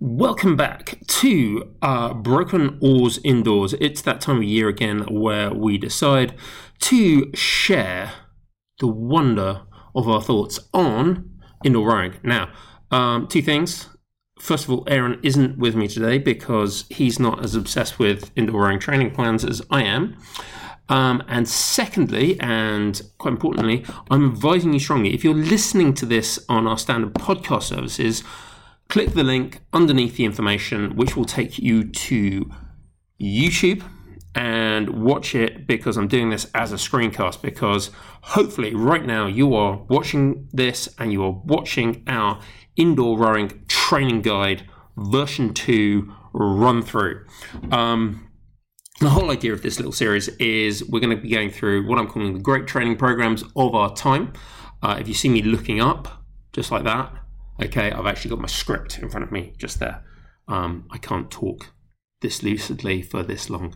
Welcome back to uh, Broken Oars Indoors. It's that time of year again where we decide to share the wonder of our thoughts on indoor rowing. Now, um, two things. First of all, Aaron isn't with me today because he's not as obsessed with indoor rowing training plans as I am. Um, and secondly, and quite importantly, I'm advising you strongly if you're listening to this on our standard podcast services, click the link underneath the information, which will take you to YouTube and watch it because I'm doing this as a screencast. Because hopefully, right now, you are watching this and you are watching our indoor rowing training guide version 2 run through. Um, the whole idea of this little series is we're going to be going through what I'm calling the great training programs of our time. Uh, if you see me looking up, just like that, Okay, I've actually got my script in front of me just there. Um, I can't talk this lucidly for this long.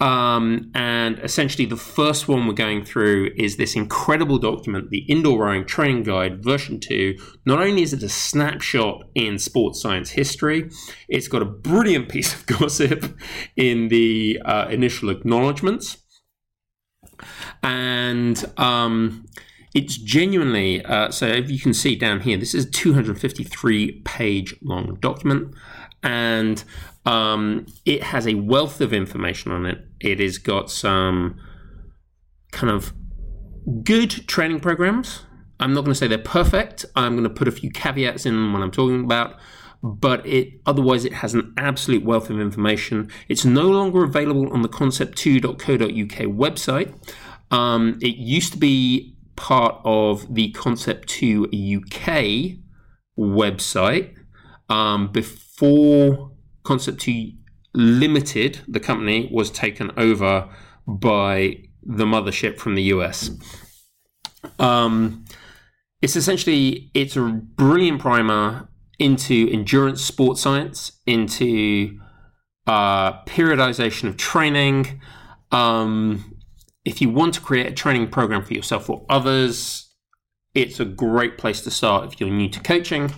Um, and essentially, the first one we're going through is this incredible document, the Indoor Rowing Training Guide version 2. Not only is it a snapshot in sports science history, it's got a brilliant piece of gossip in the uh, initial acknowledgements. And um, it's genuinely, uh, so if you can see down here, this is a 253 page long document and um, it has a wealth of information on it. It has got some kind of good training programs. I'm not going to say they're perfect. I'm going to put a few caveats in when I'm talking about, but it otherwise it has an absolute wealth of information. It's no longer available on the concept2.co.uk website. Um, it used to be part of the Concept 2 UK website um, before Concept 2 Limited, the company, was taken over by the mothership from the US. Um, it's essentially it's a brilliant primer into endurance sports science, into uh, periodization of training, um, if you want to create a training program for yourself or others, it's a great place to start if you're new to coaching.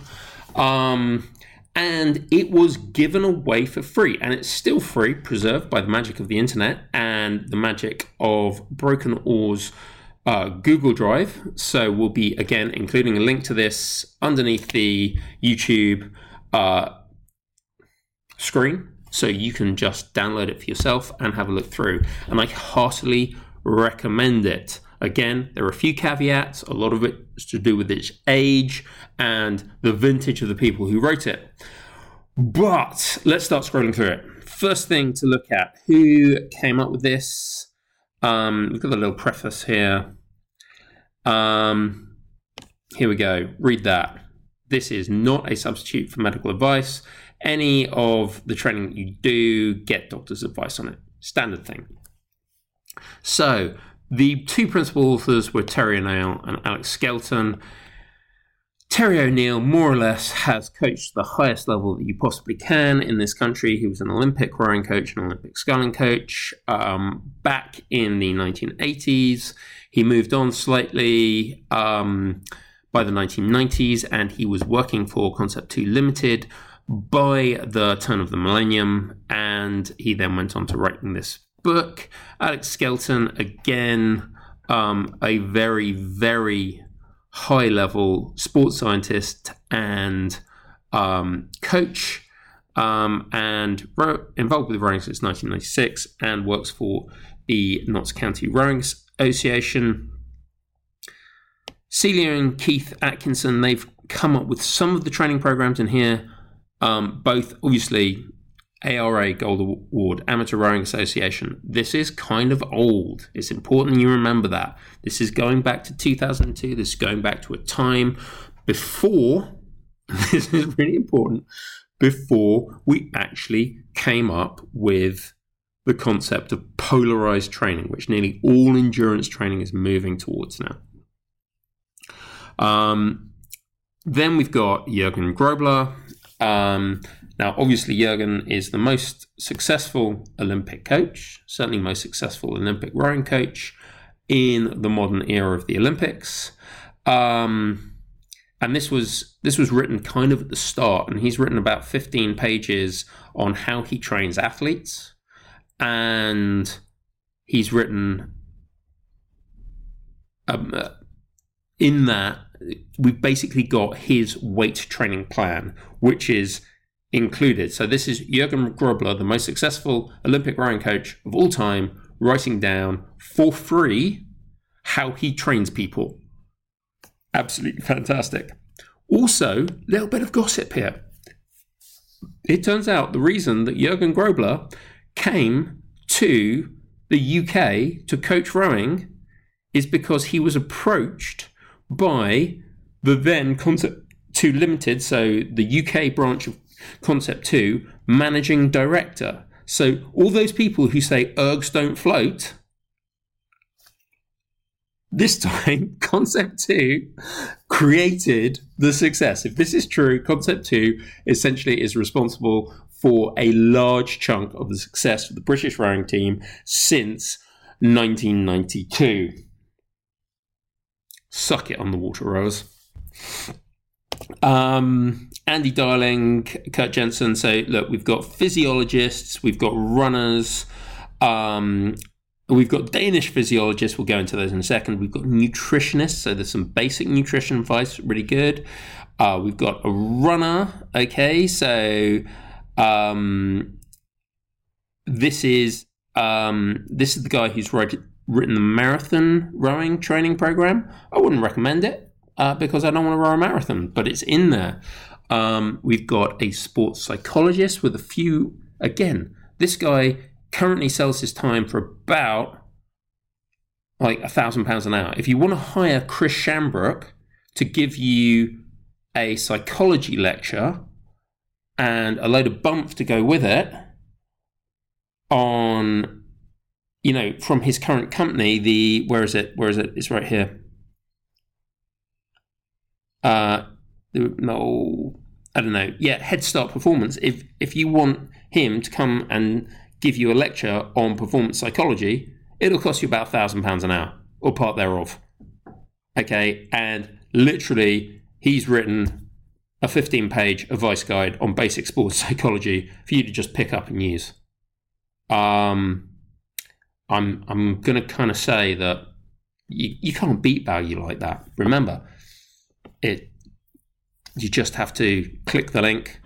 Um, and it was given away for free, and it's still free, preserved by the magic of the internet and the magic of Broken Oars uh, Google Drive. So we'll be again including a link to this underneath the YouTube uh, screen, so you can just download it for yourself and have a look through. And I heartily recommend it. Again, there are a few caveats. A lot of it is to do with its age and the vintage of the people who wrote it. But let's start scrolling through it. First thing to look at who came up with this? Um, look at the little preface here. Um, here we go. Read that. This is not a substitute for medical advice. Any of the training that you do, get doctor's advice on it. Standard thing. So the two principal authors were Terry O'Neill and Alex Skelton. Terry O'Neill, more or less, has coached the highest level that you possibly can in this country. He was an Olympic rowing coach, an Olympic sculling coach um, back in the 1980s. He moved on slightly um, by the 1990s and he was working for Concept 2 Limited by the turn of the millennium. And he then went on to writing this book. Alex Skelton, again, um, a very, very high level sports scientist and um, coach, um, and involved with rowing since 1996 and works for the Notts County Rowing Association. Celia and Keith Atkinson, they've come up with some of the training programs in here, um, both obviously ARA Gold Award, Amateur Rowing Association. This is kind of old. It's important you remember that. This is going back to 2002. This is going back to a time before, this is really important, before we actually came up with the concept of polarized training, which nearly all endurance training is moving towards now. Um, then we've got Jürgen Grobler. Um, now, obviously, Jurgen is the most successful Olympic coach, certainly most successful Olympic rowing coach in the modern era of the Olympics. Um, and this was this was written kind of at the start, and he's written about 15 pages on how he trains athletes, and he's written um, uh, in that we've basically got his weight training plan, which is included. So this is Jurgen Grobler, the most successful Olympic rowing coach of all time, writing down for free how he trains people. Absolutely fantastic. Also, a little bit of gossip here. It turns out the reason that Jurgen Grobler came to the UK to coach rowing is because he was approached by the then Concept 2 Limited, so the UK branch of Concept 2, managing director. So all those people who say ergs don't float, this time Concept 2 created the success. If this is true, Concept 2 essentially is responsible for a large chunk of the success of the British rowing team since 1992. Suck it on the water rowers. Um, Andy Darling, Kurt Jensen. So, look, we've got physiologists, we've got runners, um, we've got Danish physiologists. We'll go into those in a second. We've got nutritionists. So, there's some basic nutrition advice, really good. Uh, we've got a runner. Okay, so um, this is um, this is the guy who's wrote, written the marathon rowing training program. I wouldn't recommend it uh, because I don't want to row a marathon, but it's in there. Um, we've got a sports psychologist with a few. Again, this guy currently sells his time for about like a thousand pounds an hour. If you want to hire Chris Shambrook to give you a psychology lecture and a load of bump to go with it on you know, from his current company, the where is it? Where is it? It's right here. Uh, no, I don't know. Yeah, Head Start Performance. If if you want him to come and give you a lecture on performance psychology, it'll cost you about thousand pounds an hour or part thereof. Okay, and literally, he's written a 15 page advice guide on basic sports psychology for you to just pick up and use. Um, I'm I'm to kind of say that you, you can't beat value like that. Remember, it you just have to click the link.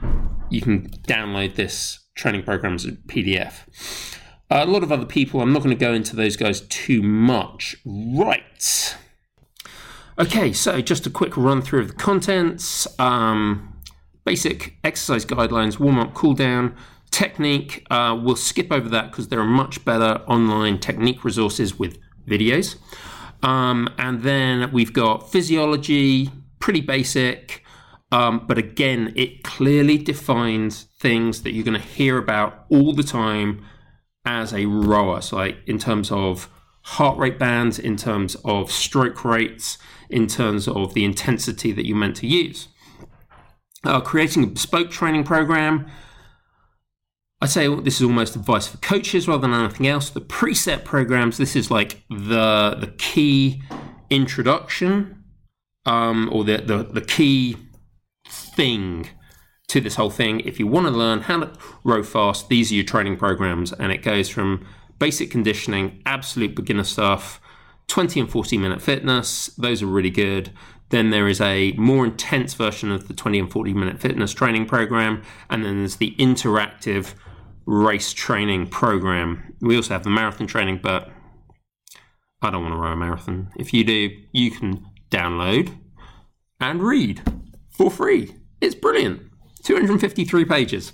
You can download this training program as a PDF. A lot of other people, I'm not going to go into those guys too much. Right. Okay, so just a quick run through of the contents. Um, basic exercise guidelines, warm up, cool down, Technique, uh, we'll skip over that because there are much better online technique resources with videos. Um, and then we've got physiology, pretty basic, um, but again, it clearly defines things that you're going to hear about all the time as a rower. So, like in terms of heart rate bands, in terms of stroke rates, in terms of the intensity that you're meant to use. Uh, creating a bespoke training program I say this is almost advice for coaches rather than anything else. The preset programs, this is like the the key introduction, um, or the, the the key thing to this whole thing. If you want to learn how to row fast, these are your training programs, and it goes from basic conditioning, absolute beginner stuff, 20 and 40 minute fitness. Those are really good. Then there is a more intense version of the 20 and 40 minute fitness training program. And then there's the interactive race training program. We also have the marathon training, but I don't want to run a marathon. If you do, you can download and read for free. It's brilliant. 253 pages.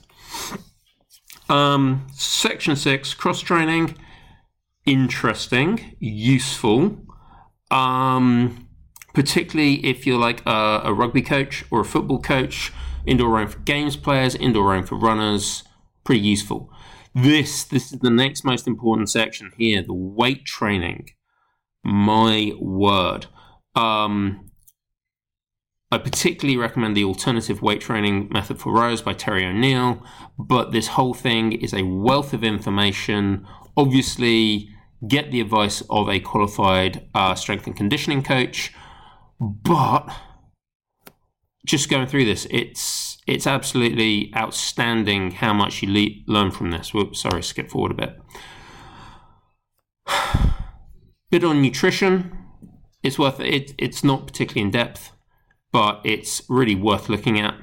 Um, section 6 cross training. Interesting, useful. Um, particularly if you're like a, a, rugby coach or a football coach, indoor rowing for games players, indoor rowing for runners, pretty useful. This this is the next most important section here, the weight training. My word. Um, I particularly recommend the alternative weight training method for rowers by Terry O'Neill, but this whole thing is a wealth of information. Obviously, get the advice of a qualified uh, strength and conditioning coach but just going through this, it's it's absolutely outstanding how much you le- learn from this. Whoops, sorry, skip forward a bit. bit on nutrition. It's worth it. It's not particularly in depth, but it's really worth looking at.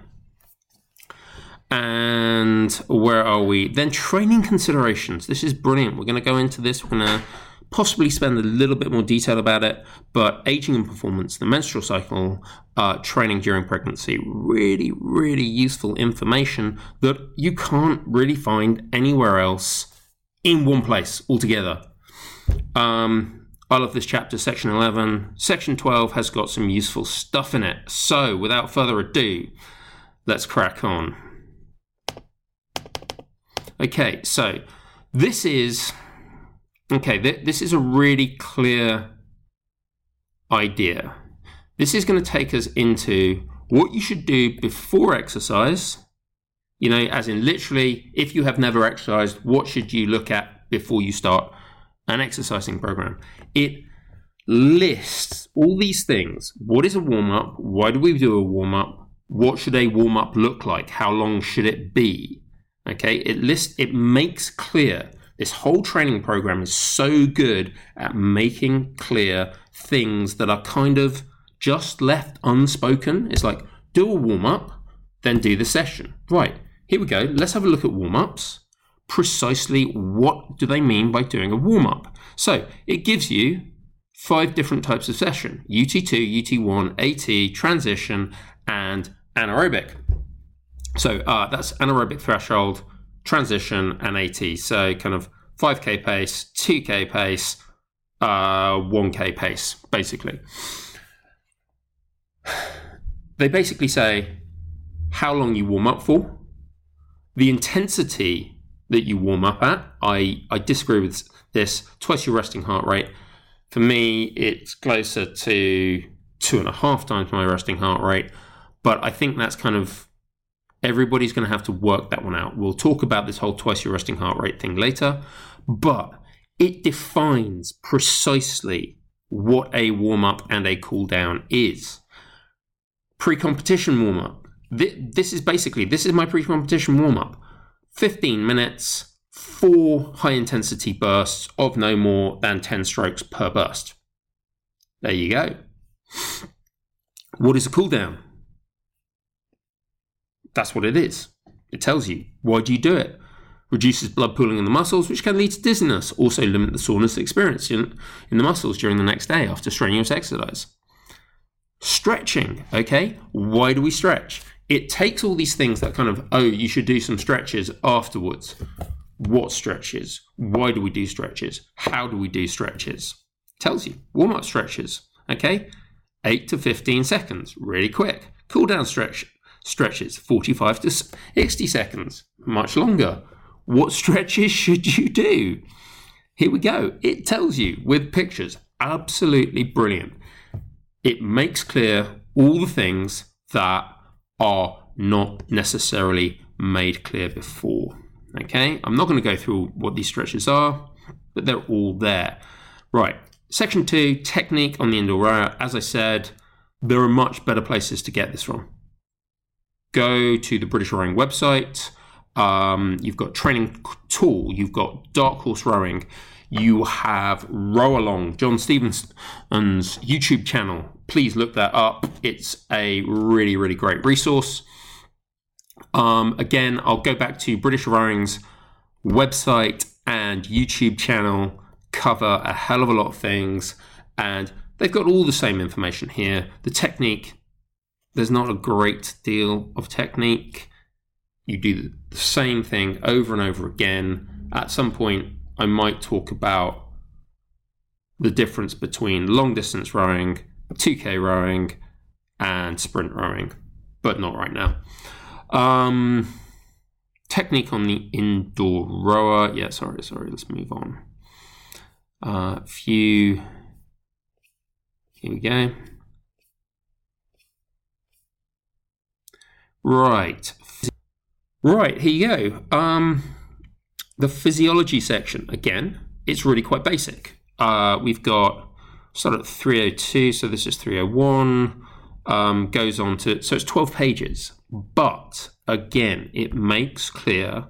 And where are we? Then training considerations. This is brilliant. We're going to go into this. We're going to possibly spend a little bit more detail about it. But aging and performance, the menstrual cycle, uh, training during pregnancy, really, really useful information that you can't really find anywhere else in one place altogether. Um, I love this chapter, section 11. Section 12 has got some useful stuff in it. So, without further ado, let's crack on. Okay, so this is okay. Th- this is a really clear idea. This is going to take us into what you should do before exercise. You know, as in literally, if you have never exercised, what should you look at before you start an exercising program? It lists all these things. What is a warm up? Why do we do a warm up? What should a warm up look like? How long should it be? Okay, it lists, it makes clear. This whole training program is so good at making clear things that are kind of just left unspoken. It's like, do a warm up, then do the session. Right, here we go. Let's have a look at warm ups. Precisely what do they mean by doing a warm up? So it gives you five different types of session UT2, UT1, AT, transition, and anaerobic. So uh, that's anaerobic threshold, transition, and AT. So kind of 5k pace, 2k pace, uh, 1k pace, basically. They basically say how long you warm up for, the intensity that you warm up at. I, I disagree with this. Twice your resting heart rate. For me, it's closer to two and a half times my resting heart rate. But I think that's kind of Everybody's going to have to work that one out. We'll talk about this whole twice your resting heart rate thing later, but it defines precisely what a warm up and a cool down is. Pre competition warm up. This is basically this is my pre competition warm up. 15 minutes, four high intensity bursts of no more than 10 strokes per burst. There you go. What is a cool down? That's what it is. It tells you. Why do you do it? Reduces blood pooling in the muscles, which can lead to dizziness. Also, limit the soreness experienced in, in the muscles during the next day after strenuous exercise. Stretching, okay? Why do we stretch? It takes all these things that kind of, oh, you should do some stretches afterwards. What stretches? Why do we do stretches? How do we do stretches? Tells you. Warm up stretches, okay? 8 to 15 seconds, really quick. Cool down stretch, stretches 45 to 60 seconds, much longer. What stretches should you do? Here we go. It tells you with pictures. Absolutely brilliant. It makes clear all the things that are not necessarily made clear before. Okay, I'm not going to go through what these stretches are, but they're all there. Right, section two technique on the indoor rower. As I said, there are much better places to get this from go to the British Rowing website. Um, you've got Training Tool, you've got Dark Horse Rowing, you have Row Along, John Stevenson's YouTube channel. Please look that up. It's a really, really great resource. Um, again, I'll go back to British Rowing's website and YouTube channel, cover a hell of a lot of things, and they've got all the same information here. The technique, there's not a great deal of technique. You do the same thing over and over again. At some point, I might talk about the difference between long distance rowing, 2K rowing, and sprint rowing, but not right now. Um, technique on the indoor rower. Yeah, sorry, sorry. Let's move on. Uh, few. Here we go. Right. Right, here you go. Um, the physiology section, again, it's really quite basic. Uh, we've got start at 302, so this is 301. um, goes on to, so it's 12 pages. But again, it makes clear.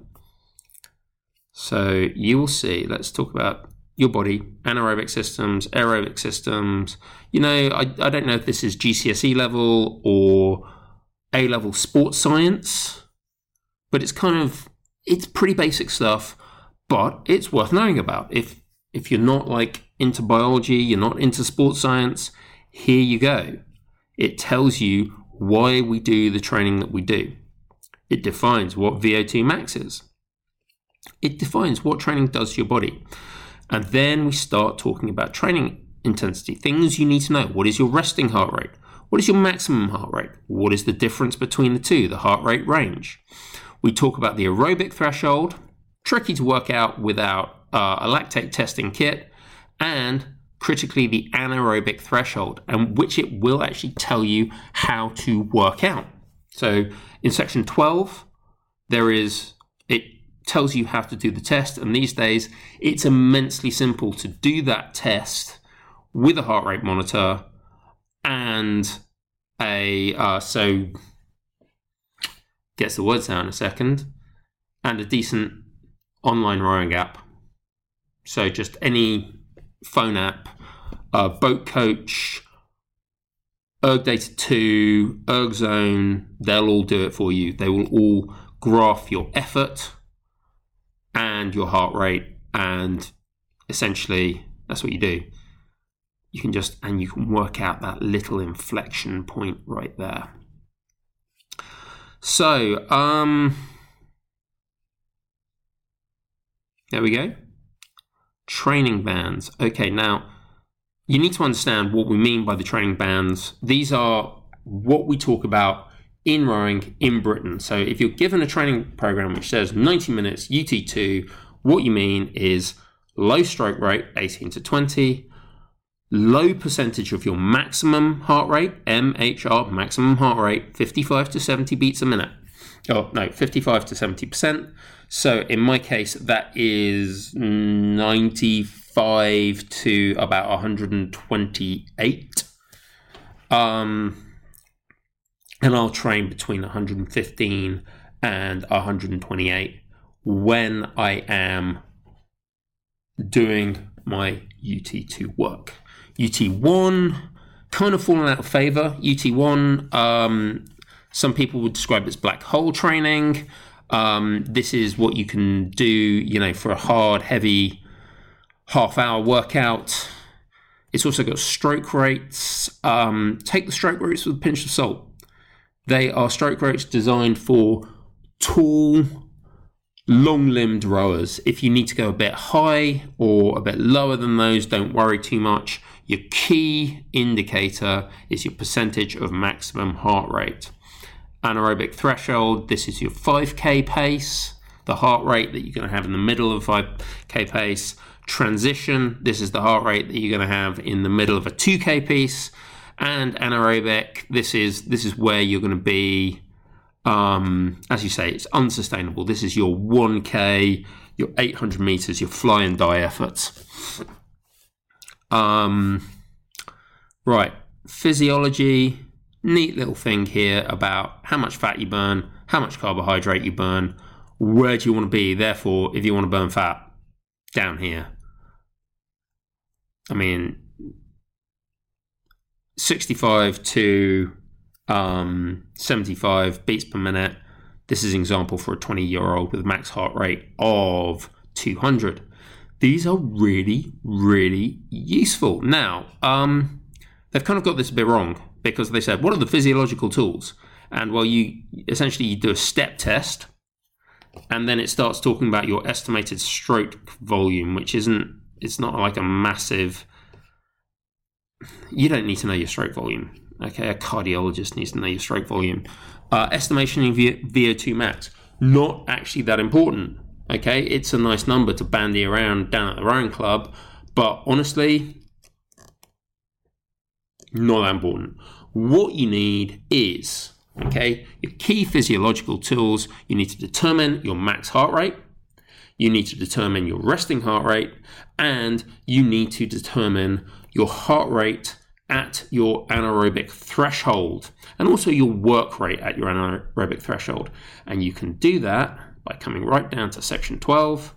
So you will see, let's talk about your body, anaerobic systems, aerobic systems. You know, I, I don't know if this is GCSE level or A level sports science, but it's kind of, it's pretty basic stuff, but it's worth knowing about. If, if you're not like into biology, you're not into sports science, here you go. It tells you why we do the training that we do. It defines what VO2 max is. It defines what training does to your body. And then we start talking about training intensity, things you need to know. What is your resting heart rate? What is your maximum heart rate? What is the difference between the two, the heart rate range? We talk about the aerobic threshold, tricky to work out without uh, a lactate testing kit, and critically the anaerobic threshold, and which it will actually tell you how to work out. So in section 12, there is it tells you how to do the test, and these days it's immensely simple to do that test with a heart rate monitor and a uh, so gets the words out in a second and a decent online rowing app. So just any phone app, uh, Boat Coach, ErgData 2, ErgZone, they'll all do it for you. They will all graph your effort and your heart rate, and essentially that's what you do. You can just, and you can work out that little inflection point right there. So, um, there we go training bands. Okay, now you need to understand what we mean by the training bands. These are what we talk about in rowing in Britain. So if you're given a training program which says 90 minutes UT2, what you mean is low stroke rate 18 to 20, low percentage of your maximum heart rate, MHR, maximum heart rate, 55 to 70 beats a minute. Oh, no, 55 to 70%. So in my case, that is 95 to about 128. Um, and I'll train between 115 and 128 when I am doing my UT2 work. UT1 kind of fallen out of favor. UT1, um, some people would describe it as black hole training. Um, this is what you can do, you know, for a hard, heavy half hour workout. It's also got stroke rates. Um, take the stroke rates with a pinch of salt. They are stroke rates designed for tall, long limbed rowers. If you need to go a bit high or a bit lower than those, don't worry too much. Your key indicator is your percentage of maximum heart rate anaerobic threshold. This is your 5k pace, the heart rate that you're going to have in the middle of 5k pace. Transition, this is the heart rate that you're going to have in the middle of a 2k piece. And anaerobic, this is this is where you're going to be. Um, as you say, it's unsustainable. This is your 1k, your 800 meters, your fly and die efforts. Um, right, physiology neat little thing here about how much fat you burn, how much carbohydrate you burn, where do you want to be. Therefore, if you want to burn fat, down here. I mean, 65 to um, 75 beats per minute. This is an example for a 20 year old with a max heart rate of 200. These are really, really useful. Now, um, they've kind of got this a bit wrong because they said, what are the physiological tools? And well, you essentially you do a step test, and then it starts talking about your estimated stroke volume, which isn't, it's not like a massive, you don't need to know your stroke volume. Okay, a cardiologist needs to know your stroke volume. Uh, estimation of VO2 max, not actually that important. Okay, it's a nice number to bandy around down at the rowing club, but honestly, not that important. What you need is, okay, your key physiological tools. You need to determine your max heart rate, you need to determine your resting heart rate, and you need to determine your heart rate at your anaerobic threshold and also your work rate at your anaerobic threshold. And you can do that by coming right down to section 12.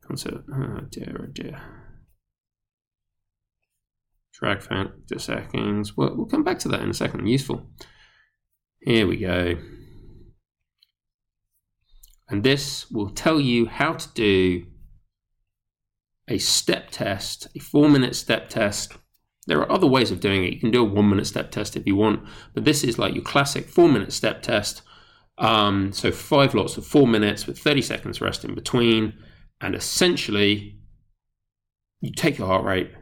Concept, oh dear, oh dear. Drag factor seconds. Well, we'll come back to that in a second. Useful. Here we go. And this will tell you how to do a step test, a four minute step test. There are other ways of doing it. You can do a one minute step test if you want, but this is like your classic four minute step test. Um, so five lots of four minutes with 30 seconds rest in between. And essentially, you take your heart rate,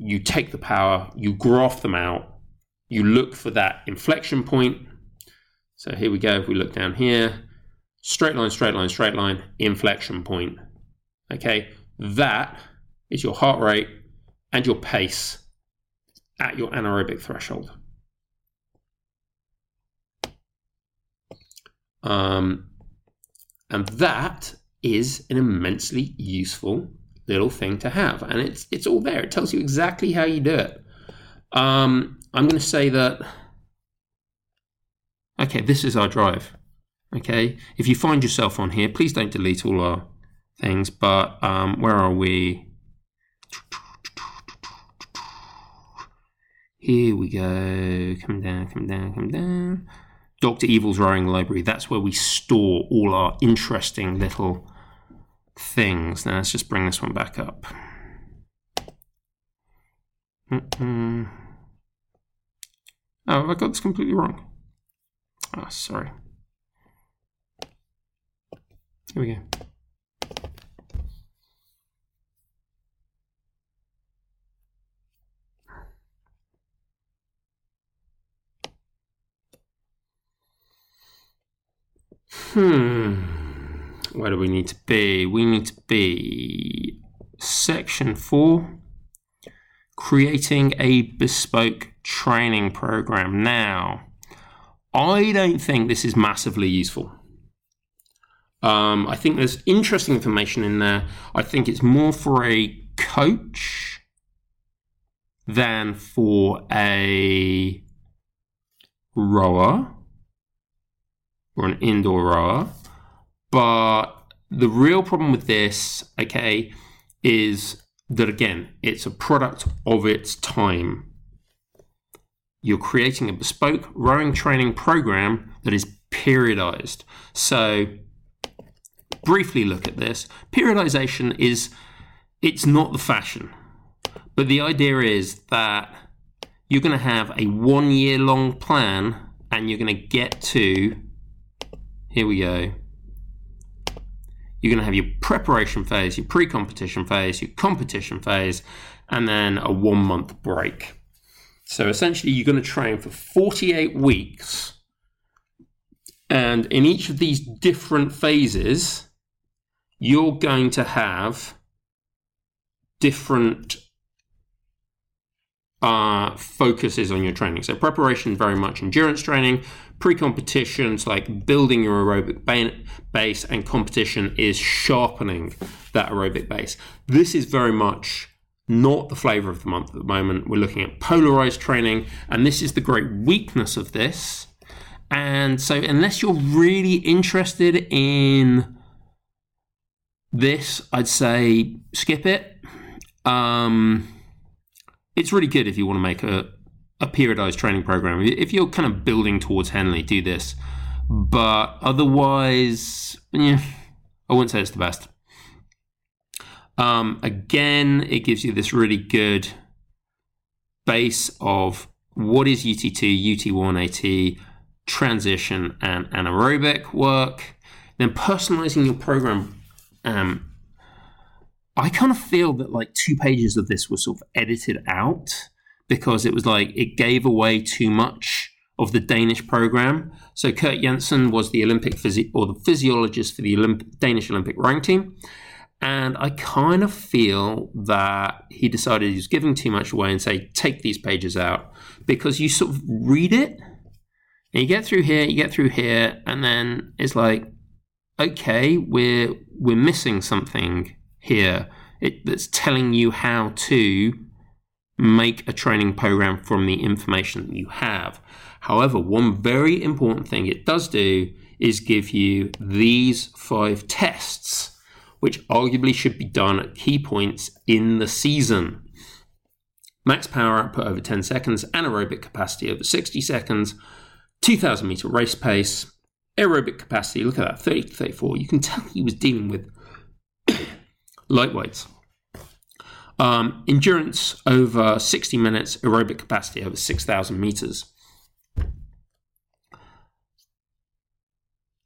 you take the power, you graph them out, you look for that inflection point. So here we go. If we look down here, straight line, straight line, straight line, inflection point. Okay, that is your heart rate and your pace at your anaerobic threshold. Um, and that is an immensely useful little thing to have. And it's, it's all there. It tells you exactly how you do it. Um, I'm going to say that, okay, this is our drive. Okay, if you find yourself on here, please don't delete all our things, but um, where are we? Here we go. Come down, come down, come down. Dr. Evil's Roaring Library. That's where we store all our interesting little things. Now let's just bring this one back up. Mm-mm. Oh, have I got this completely wrong? Oh, sorry. Here we go. Hmm. Where do we need to be? We need to be section four creating a bespoke training program. Now, I don't think this is massively useful. Um, I think there's interesting information in there. I think it's more for a coach than for a rower or an indoor rower. But the real problem with this, okay, is that again, it's a product of its time. You're creating a bespoke rowing training program that is periodized. So, briefly look at this. Periodization is it's not the fashion. But the idea is that you're going to have a one year long plan and you're going to get to here we go. You're going to have your preparation phase, your pre competition phase, your competition phase, and then a one month break. So essentially, you're going to train for 48 weeks. And in each of these different phases, you're going to have different uh, focuses on your training. So preparation very much endurance training, pre-competitions like building your aerobic base, and competition is sharpening that aerobic base. This is very much not the flavor of the month at the moment. We're looking at polarized training, and this is the great weakness of this. And so, unless you're really interested in this, I'd say skip it. Um, it's really good if you want to make a, a periodized training program. If you're kind of building towards Henley, do this. But otherwise, yeah, I wouldn't say it's the best. Um, again, it gives you this really good base of what is UT2, UT1 AT, transition, and anaerobic work. Then personalizing your program um, I kind of feel that like two pages of this were sort of edited out because it was like it gave away too much of the Danish program. So Kurt Jensen was the Olympic physi- or the physiologist for the Olymp- Danish Olympic rowing team. And I kind of feel that he decided he was giving too much away and say, take these pages out because you sort of read it and you get through here, you get through here, and then it's like, okay, we're we're missing something here it, that's telling you how to make a training program from the information that you have. However, one very important thing it does do is give you these five tests, which arguably should be done at key points in the season. Max power output over 10 seconds, anaerobic capacity over 60 seconds, 2000 meter race pace, aerobic capacity, look at that, 30 to 34. You can tell he was dealing with lightweights. Um, endurance over 60 minutes, aerobic capacity over 6,000 meters.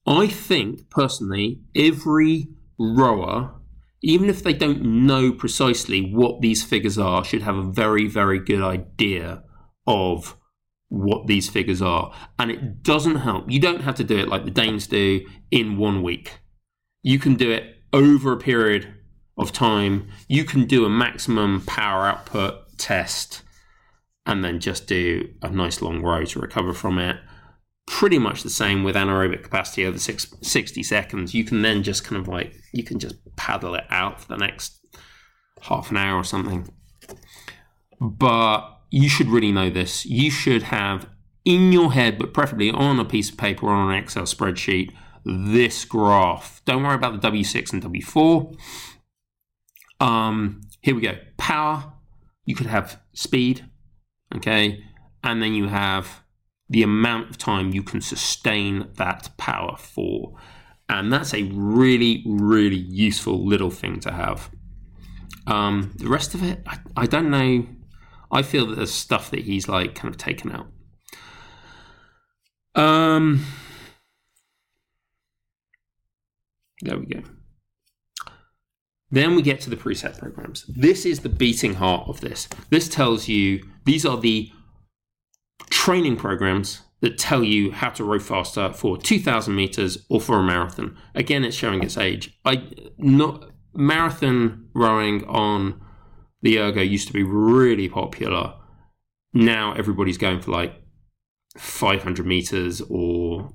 I think personally, every rower, even if they don't know precisely what these figures are, should have a very, very good idea of what these figures are. And it doesn't help. You don't have to do it like the Danes do in one week. You can do it over a period of time. You can do a maximum power output test and then just do a nice long row to recover from it pretty much the same with anaerobic capacity over six, 60 seconds. You can then just kind of like, you can just paddle it out for the next half an hour or something. But you should really know this. You should have in your head, but preferably on a piece of paper or on an Excel spreadsheet, this graph. Don't worry about the W6 and W4. Um, here we go. Power, you could have speed, okay? And then you have the amount of time you can sustain that power for. And that's a really, really useful little thing to have. Um, the rest of it, I, I don't know. I feel that there's stuff that he's like kind of taken out. Um, there we go. Then we get to the preset programs. This is the beating heart of this. This tells you these are the training programs that tell you how to row faster for 2000 meters or for a marathon. Again, it's showing its age. I not marathon rowing on the ergo used to be really popular. Now everybody's going for like 500 meters or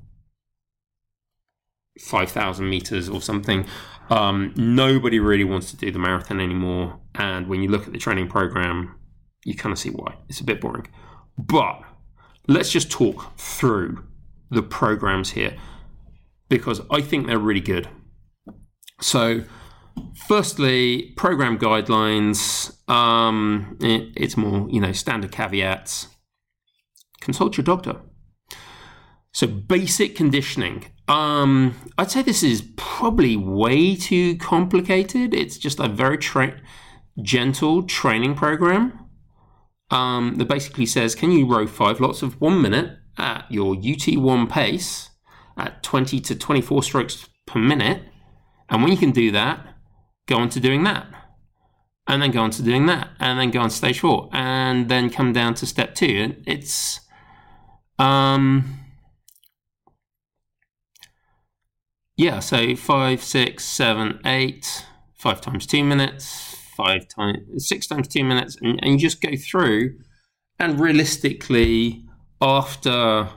5000 meters or something. Um, nobody really wants to do the marathon anymore. And when you look at the training program, you kind of see why. It's a bit boring. But let's just talk through the programs here because I think they're really good. So, firstly, program guidelines. Um, it, it's more, you know, standard caveats. Consult your doctor. So, basic conditioning. Um, I'd say this is probably way too complicated. It's just a very tra- gentle training program um, that basically says, can you row five lots of one minute at your UT1 pace at 20 to 24 strokes per minute? And when you can do that, go on to doing that. And then go on to doing that. And then go on to stage four. And then come down to step two. It's. Um, yeah, so five, six, seven, eight, five times two minutes, five times, six times two minutes, and, and you just go through. And realistically, after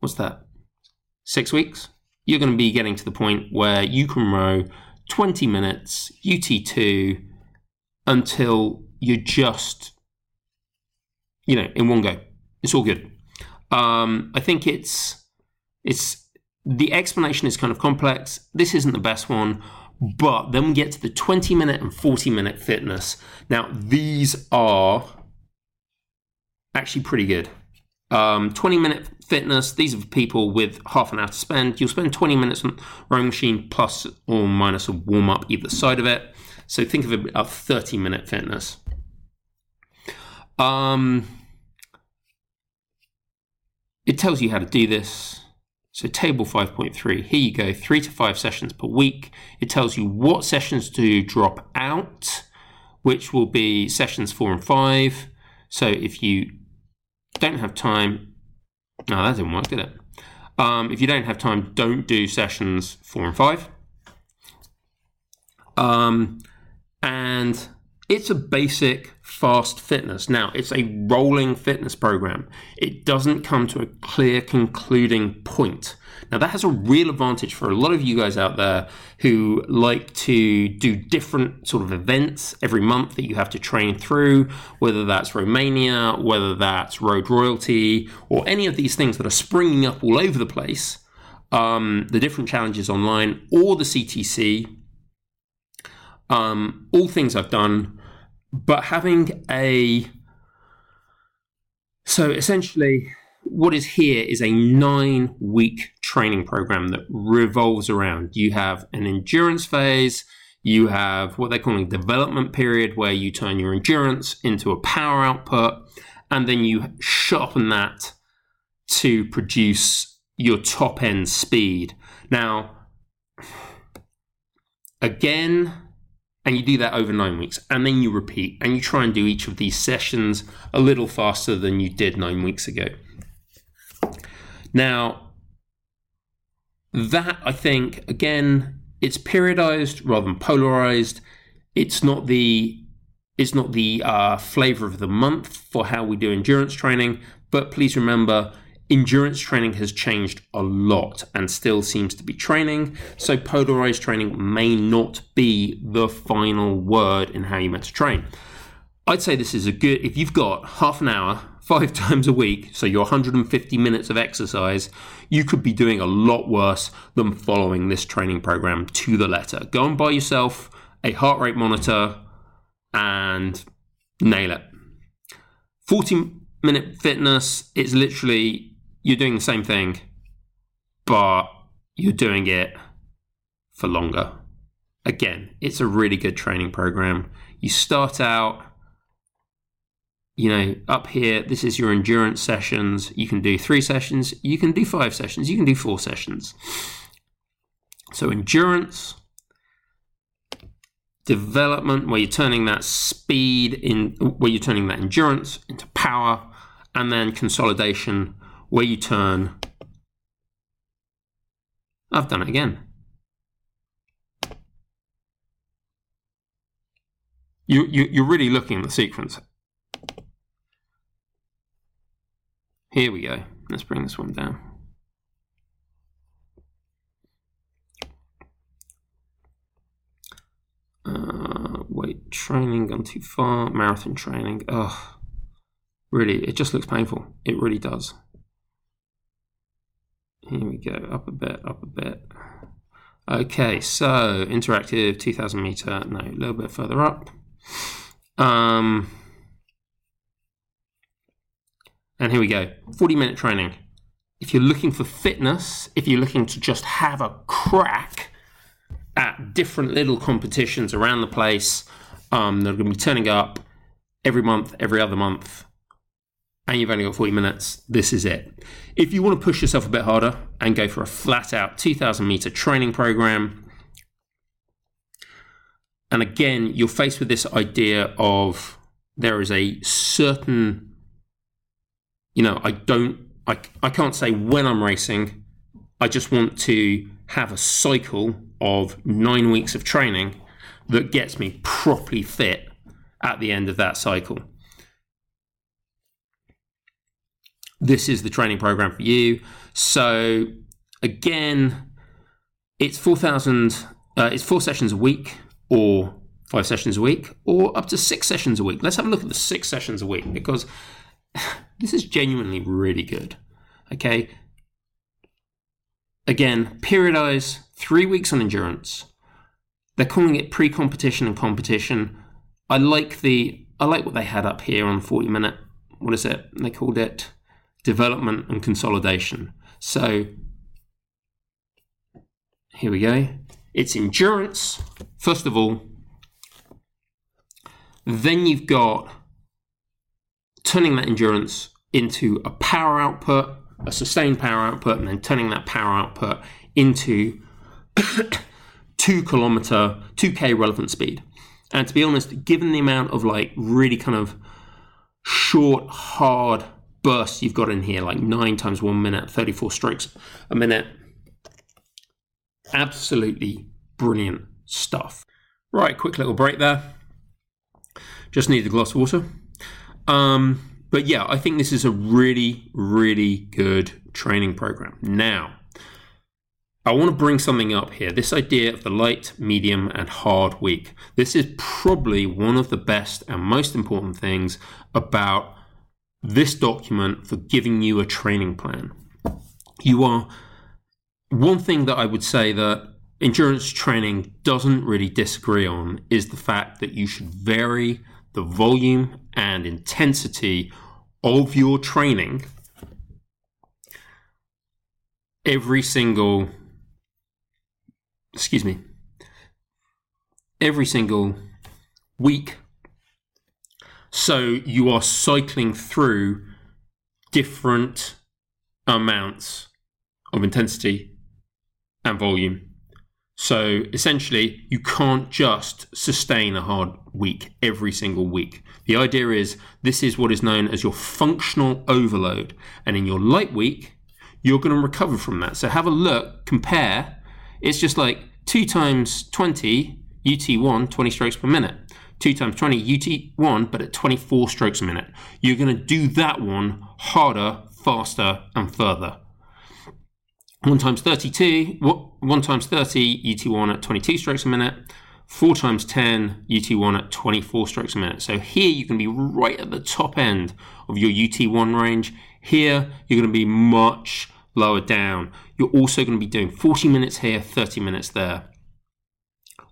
what's that, six weeks, you're going to be getting to the point where you can row 20 minutes UT2 until you're just, you know, in one go. It's all good. Um, I think it's it's the explanation is kind of complex. This isn't the best one. But then we get to the 20 minute and 40 minute fitness. Now, these are actually pretty good. Um, 20 minute fitness, these are people with half an hour to spend. You'll spend 20 minutes on rowing machine plus or minus a warm up either side of it. So think of as 30 minute fitness. Um, it tells you how to do this. So table 5.3, here you go, three to five sessions per week. It tells you what sessions to drop out, which will be sessions four and five. So if you don't have time, no, that didn't work, did it? Um, if you don't have time, don't do sessions four and five. Um, and It's a basic fast fitness. Now, it's a rolling fitness program. It doesn't come to a clear concluding point. Now, that has a real advantage for a lot of you guys out there who like to do different sort of events every month that you have to train through, whether that's Romania, whether that's Road Royalty, or any of these things that are springing up all over the place. Um, the different challenges online, or the CTC, um, all things I've done, but having a so essentially what is here is a nine week training program that revolves around you have an endurance phase you have what they're calling development period where you turn your endurance into a power output and then you sharpen that to produce your top end speed. Now again and you do that over nine weeks. And then you repeat. And you try and do each of these sessions a little faster than you did nine weeks ago. Now that i think again it's periodized rather than polarized. It's not the it's not the uh, flavor of the month for how we do endurance training. But please remember endurance training has changed a lot and still seems to be training. So, polarized training may not be the final word in how you're meant to train. I'd say this is a good, if you've got half an hour, five times a week, so your 150 minutes of exercise, you could be doing a lot worse than following this training program to the letter. Go and buy yourself a heart rate monitor and nail it. 40 minute fitness is literally you're doing the same thing, but you're doing it for longer. Again, it's a really good training program. You start out, you know, up here, this is your endurance sessions. You can do three sessions, you can do five sessions, you can do four sessions. So, endurance, development, where you're turning that speed in, where you're turning that endurance into power, and then consolidation, where you turn. I've done it again. You, you, you're really looking at the sequence. Here we go. Let's bring this one down. Uh, weight training gone too far. Marathon training. Ugh. Really, it just looks painful. It really does. Here we go, up a bit, up a bit. Okay, so interactive 2000 meter, no, a little bit further up. Um, and here we go 40 minute training. If you're looking for fitness, if you're looking to just have a crack at different little competitions around the place um, that are going to be turning up every month, every other month, and you've only got 40 minutes, this is it. If you want to push yourself a bit harder and go for a flat out 2000 meter training program, and again, you're faced with this idea of there is a certain, you know, I don't, I, I can't say when I'm racing. I just want to have a cycle of nine weeks of training that gets me properly fit at the end of that cycle. This is the training program for you. So again, it's four thousand. Uh, it's four sessions a week, or five sessions a week, or up to six sessions a week. Let's have a look at the six sessions a week because this is genuinely really good. Okay. Again, periodize three weeks on endurance. They're calling it pre-competition and competition. I like the I like what they had up here on 40 minute. What is it? They called it development and consolidation. So here we go. It's endurance, first of all. Then you've got turning that endurance into a power output, a sustained power output, and then turning that power output into two kilometer, 2k relevant speed. And to be honest, given the amount of like really kind of short, hard bursts you've got in here, like nine times one minute, 34 strokes a minute. Absolutely brilliant stuff. Right, quick little break there. Just need a glass of water. Um, but yeah, I think this is a really, really good training program. Now, I want to bring something up here this idea of the light, medium, and hard week. This is probably one of the best and most important things about this document for giving you a training plan. You are one thing that I would say that endurance training doesn't really disagree on is the fact that you should vary the volume and intensity of your training every single excuse me every single week so you are cycling through different amounts of intensity and volume so essentially, you can't just sustain a hard week every single week. The idea is this is what is known as your functional overload. And in your light week, you're going to recover from that. So have a look, compare. It's just like 2 times 20 UT1, 20 strokes per minute. 2 times 20 UT1, but at 24 strokes a minute. You're going to do that one harder, faster, and further. 1 times 32, 1 times 30 UT1 at 22 strokes a minute, 4 times 10 UT1 at 24 strokes a minute. So here you can be right at the top end of your UT1 range. Here you're going to be much lower down. You're also going to be doing 40 minutes here, 30 minutes there.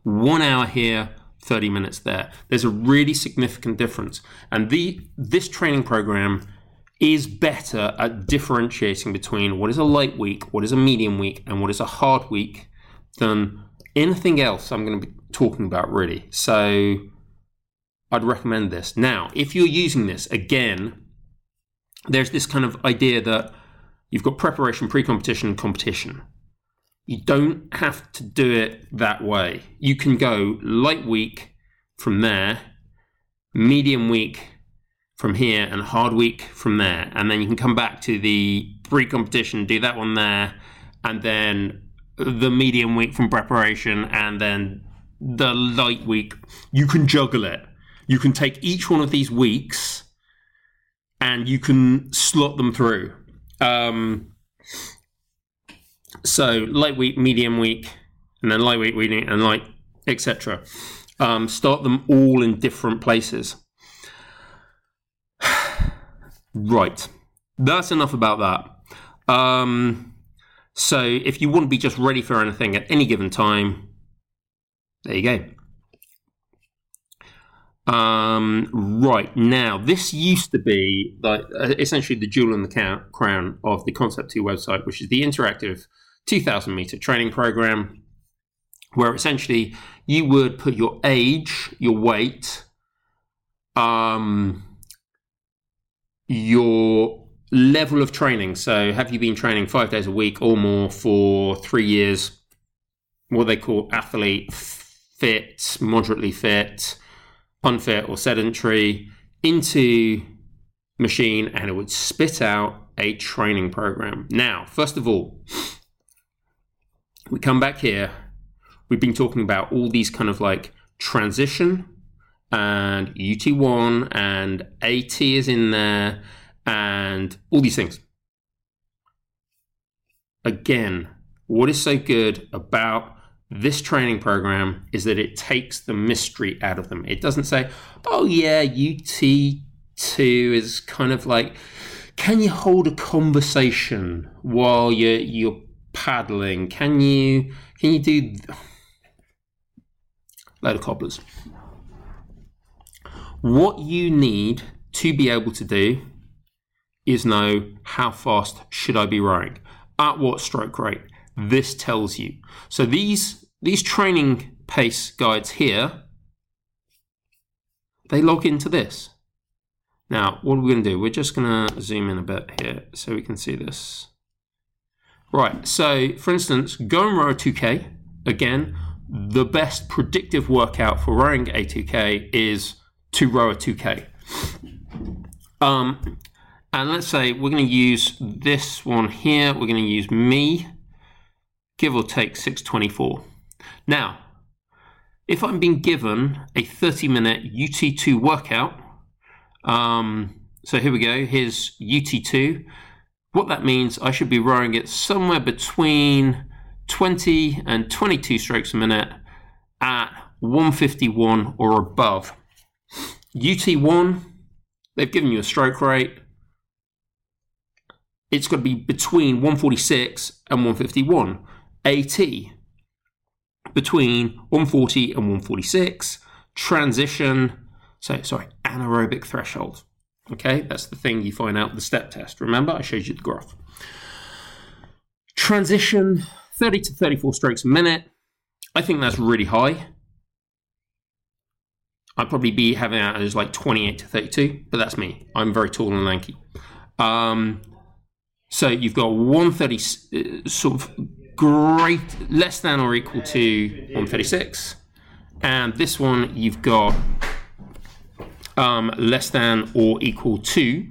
One hour here, 30 minutes there. There's a really significant difference. And the this training program is better at differentiating between what is a light week, what is a medium week, and what is a hard week than anything else I'm going to be talking about, really. So I'd recommend this. Now, if you're using this, again, there's this kind of idea that you've got preparation, pre competition, competition. You don't have to do it that way. You can go light week from there, medium week from here and hard week from there. And then you can come back to the pre competition, do that one there, and then the medium week from preparation, and then the light week. You can juggle it. You can take each one of these weeks and you can slot them through. Um, so light week, medium week, and then light week, week, and light, etc. Um, start them all in different places. Right. That's enough about that. Um, so if you want to be just ready for anything at any given time, there you go. Um, right now, this used to be like uh, essentially the jewel in the crown of the Concept 2 website, which is the interactive 2000 meter training program, where essentially you would put your age, your weight, um, your level of training. So, have you been training five days a week or more for three years? What they call athlete, fit, moderately fit, unfit, or sedentary into machine, and it would spit out a training program. Now, first of all, we come back here. We've been talking about all these kind of like transition and UT1 and AT is in there and all these things. Again, what is so good about this training program is that it takes the mystery out of them. It doesn't say, oh, yeah, UT2 is kind of like, can you hold a conversation while you're, you're paddling? Can you, can you do. Load of cobblers. What you need to be able to do is know how fast should I be rowing, at what stroke rate. This tells you. So these these training pace guides here, they log into this. Now, what we're we going to do? We're just going to zoom in a bit here so we can see this. Right, so for instance, go and row a 2K. Again, the best predictive workout for rowing a 2K is to row a 2K. Um, and let's say we're going to use this one here. We're going to use me, give or take 624. Now, if I'm being given a 30 minute UT2 workout, um, so here we go, here's UT2. What that means, I should be rowing it somewhere between 20 and 22 strokes a minute at 151 or above. UT1, they've given you a stroke rate. It's got to be between 146 and 151. AT, between 140 and 146. Transition, so sorry, anaerobic threshold. Okay, that's the thing you find out the step test. Remember, I showed you the graph. Transition, 30 to 34 strokes a minute. I think that's really high. I'd probably be having that as like 28 to 32, but that's me. I'm very tall and lanky. Um, so you've got 130 uh, sort of great, less than or equal to 136. And this one you've got um, less than or equal to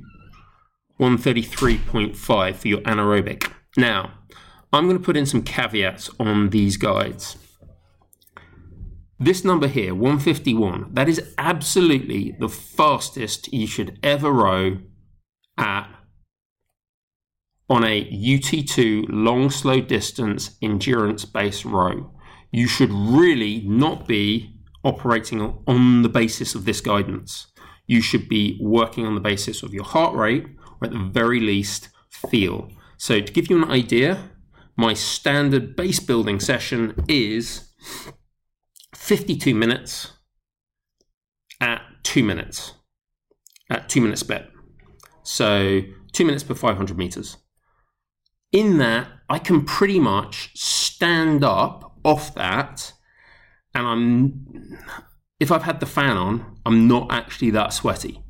133.5 for your anaerobic. Now, I'm going to put in some caveats on these guides. This number here, 151, that is absolutely the fastest you should ever row at on a UT2 long slow distance endurance based row. You should really not be operating on the basis of this guidance. You should be working on the basis of your heart rate or at the very least feel. So to give you an idea, my standard base building session is 52 minutes at two minutes, at two minutes split. So two minutes per 500 meters. In that, I can pretty much stand up off that, and I'm, if I've had the fan on, I'm not actually that sweaty.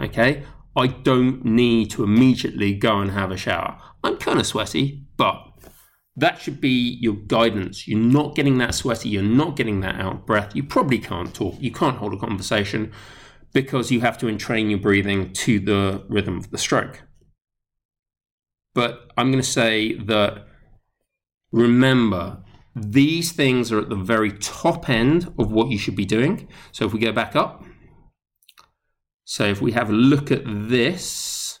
Okay? I don't need to immediately go and have a shower. I'm kind of sweaty, but that should be your guidance. You're not getting that sweaty, you're not getting that out breath. You probably can't talk, you can't hold a conversation because you have to entrain your breathing to the rhythm of the stroke. But I'm going to say that remember, these things are at the very top end of what you should be doing. So if we go back up, so if we have a look at this,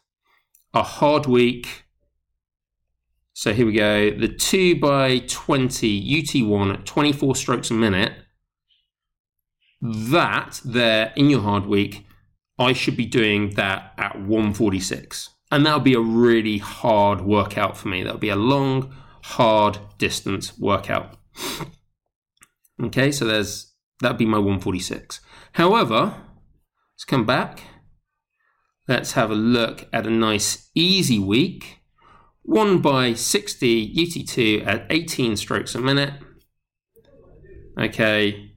a hard week so here we go. The 2 by 20 UT1 at 24 strokes a minute. That there in your hard week, I should be doing that at 146. And that'll be a really hard workout for me. That'll be a long, hard distance workout. Okay, so there's that'd be my 146. However, let's come back. Let's have a look at a nice easy week 1 by 60 UT2 at 18 strokes a minute. Okay.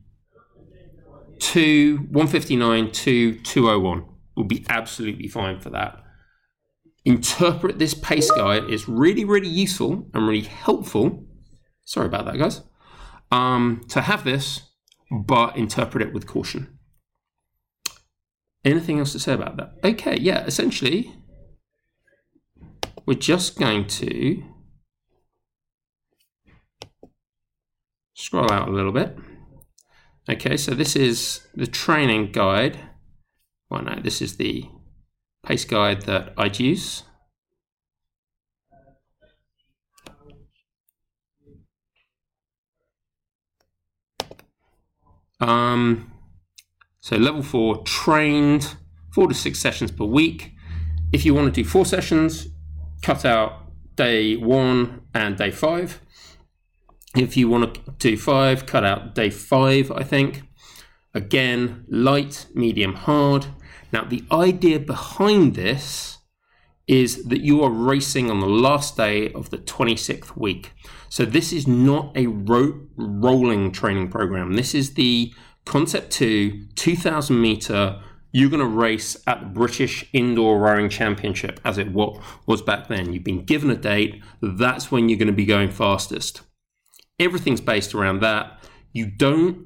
2, 159 to 201 will be absolutely fine for that. Interpret this pace guide. It's really, really useful and really helpful. Sorry about that, guys. Um, to have this, but interpret it with caution. Anything else to say about that? Okay, yeah, essentially, we're just going to scroll out a little bit. Okay, so this is the training guide. Well, no, this is the pace guide that I'd use. Um, so level four, trained four to six sessions per week. If you want to do four sessions, cut out day one and day five. If you want to do five, cut out day five, I think. Again, light, medium, hard. Now, the idea behind this is that you are racing on the last day of the 26th week. So, this is not a ro- rolling training program. This is the Concept 2 2000 meter you're going to race at the British Indoor Rowing Championship, as it was back then. You've been given a date, that's when you're going to be going fastest. Everything's based around that. You don't.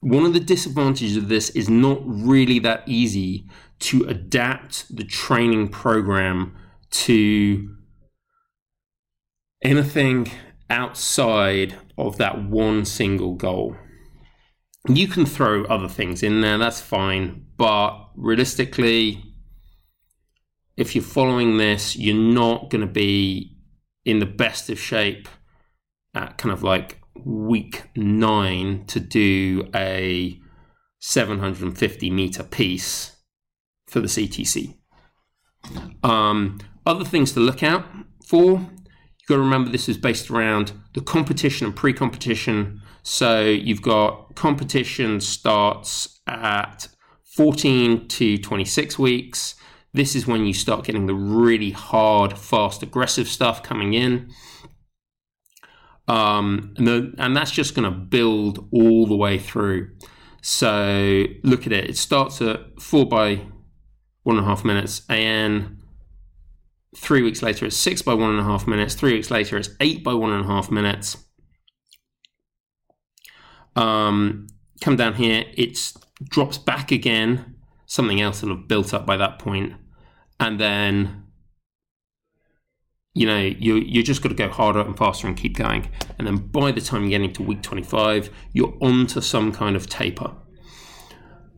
One of the disadvantages of this is not really that easy to adapt the training program to anything outside of that one single goal. you can throw other things in there, that's fine. But realistically, if you're following this, you're not going to be in the best of shape at kind of like week nine to do a 750 meter piece for the CTC. Um, other things to look out for, you've got to remember this is based around the competition and pre competition. So you've got competition starts at 14 to 26 weeks. This is when you start getting the really hard, fast, aggressive stuff coming in. Um, and, the, and that's just going to build all the way through. So look at it. It starts at four by one and a half minutes. AN. Three weeks later, it's six by one and a half minutes. Three weeks later, it's eight by one and a half minutes. Um, come down here, it drops back again. Something else will have built up by that point, and then you know you you just got to go harder and faster and keep going. And then by the time you get into week 25, you're onto some kind of taper.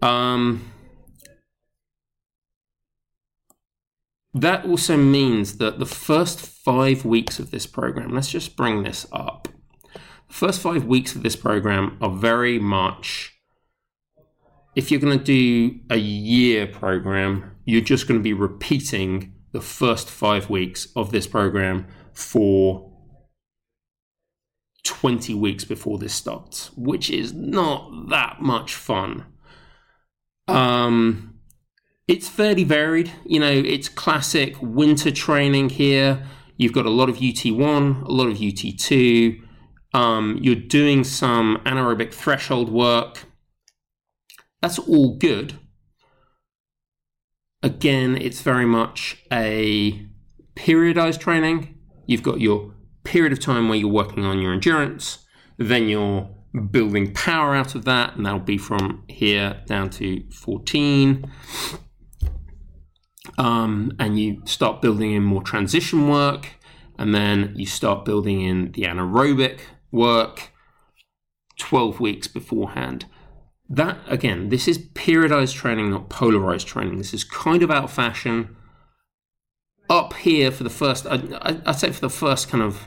Um, that also means that the first five weeks of this program, let's just bring this up. The first five weeks of this program are very much, if you're going to do a year program, you're just going to be repeating the first five weeks of this program for 20 weeks before this starts, which is not that much fun. Um, it's fairly varied. You know, it's classic winter training here. You've got a lot of UT1, a lot of UT2. Um, you're doing some anaerobic threshold work. That's all good. Again, it's very much a periodized training. You've got your period of time where you're working on your endurance, then you're building power out of that, and that'll be from here down to 14 um, and you start building in more transition work, and then you start building in the anaerobic work 12 weeks beforehand. That, again, this is periodized training, not polarized training. This is kind of out of fashion. Up here for the first, I, I'd say for the first kind of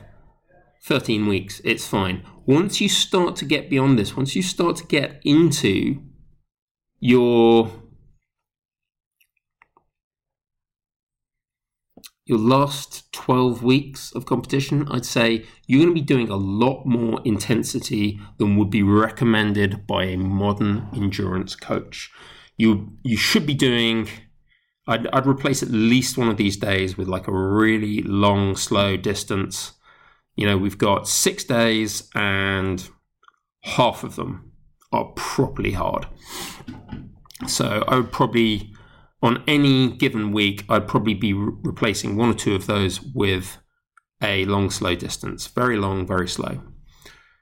13 weeks, it's fine. Once you start to get beyond this, once you start to get into your your last 12 weeks of competition, I'd say you're going to be doing a lot more intensity than would be recommended by a modern endurance coach. You you should be doing I'd, I'd replace at least one of these days with like a really long, slow distance. You know, we've got six days and half of them are properly hard. So I would probably on any given week, I'd probably be re- replacing one or two of those with a long, slow distance. Very long, very slow.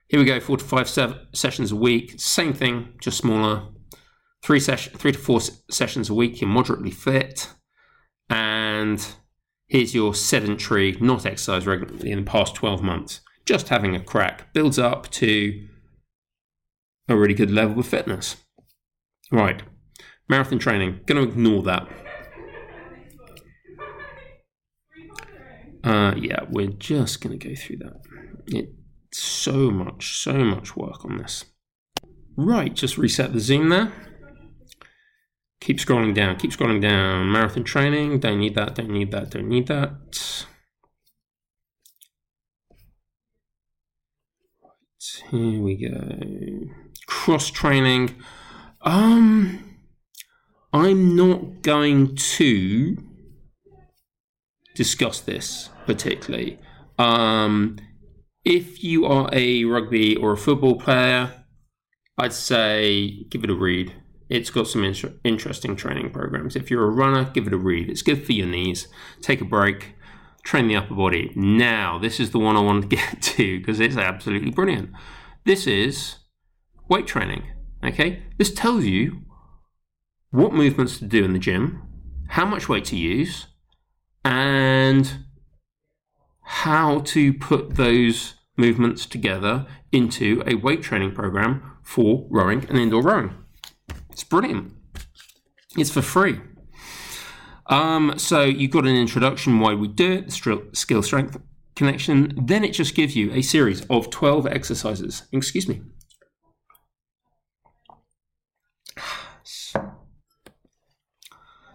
Here we go, four to five se- sessions a week. Same thing, just smaller. Three, ses- three to four s- sessions a week. You're moderately fit. And here's your sedentary, not exercise regularly in the past 12 months. Just having a crack builds up to a really good level of fitness. Right. Marathon training, going to ignore that. Uh, yeah, we're just going to go through that. It's so much, so much work on this. Right, just reset the zoom there. Keep scrolling down, keep scrolling down. Marathon training, don't need that, don't need that, don't need that. Right, here we go. Cross training. Um, I'm not going to discuss this particularly. Um, if you are a rugby or a football player, I'd say give it a read. It's got some inter- interesting training programs. If you're a runner, give it a read. It's good for your knees. Take a break, train the upper body. Now, this is the one I want to get to because it's absolutely brilliant. This is weight training. Okay, this tells you what movements to do in the gym, how much weight to use, and how to put those movements together into a weight training program for rowing and indoor rowing. It's brilliant. It's for free. Um, so you've got an introduction why we do it, the skill strength connection. Then it just gives you a series of 12 exercises. Excuse me.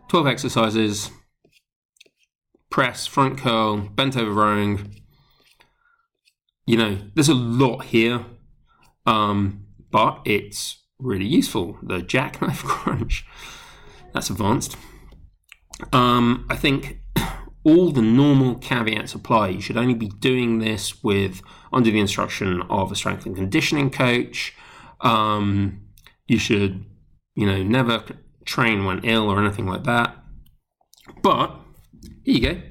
12 exercises press, front curl, bent over rowing. You know, there's a lot here, um, but it's really useful. The jackknife crunch, that's advanced. Um, I think all the normal caveats apply. You should only be doing this with under the instruction of a strength and conditioning coach. Um, you should, you know, never train when ill or anything like that. But here you go.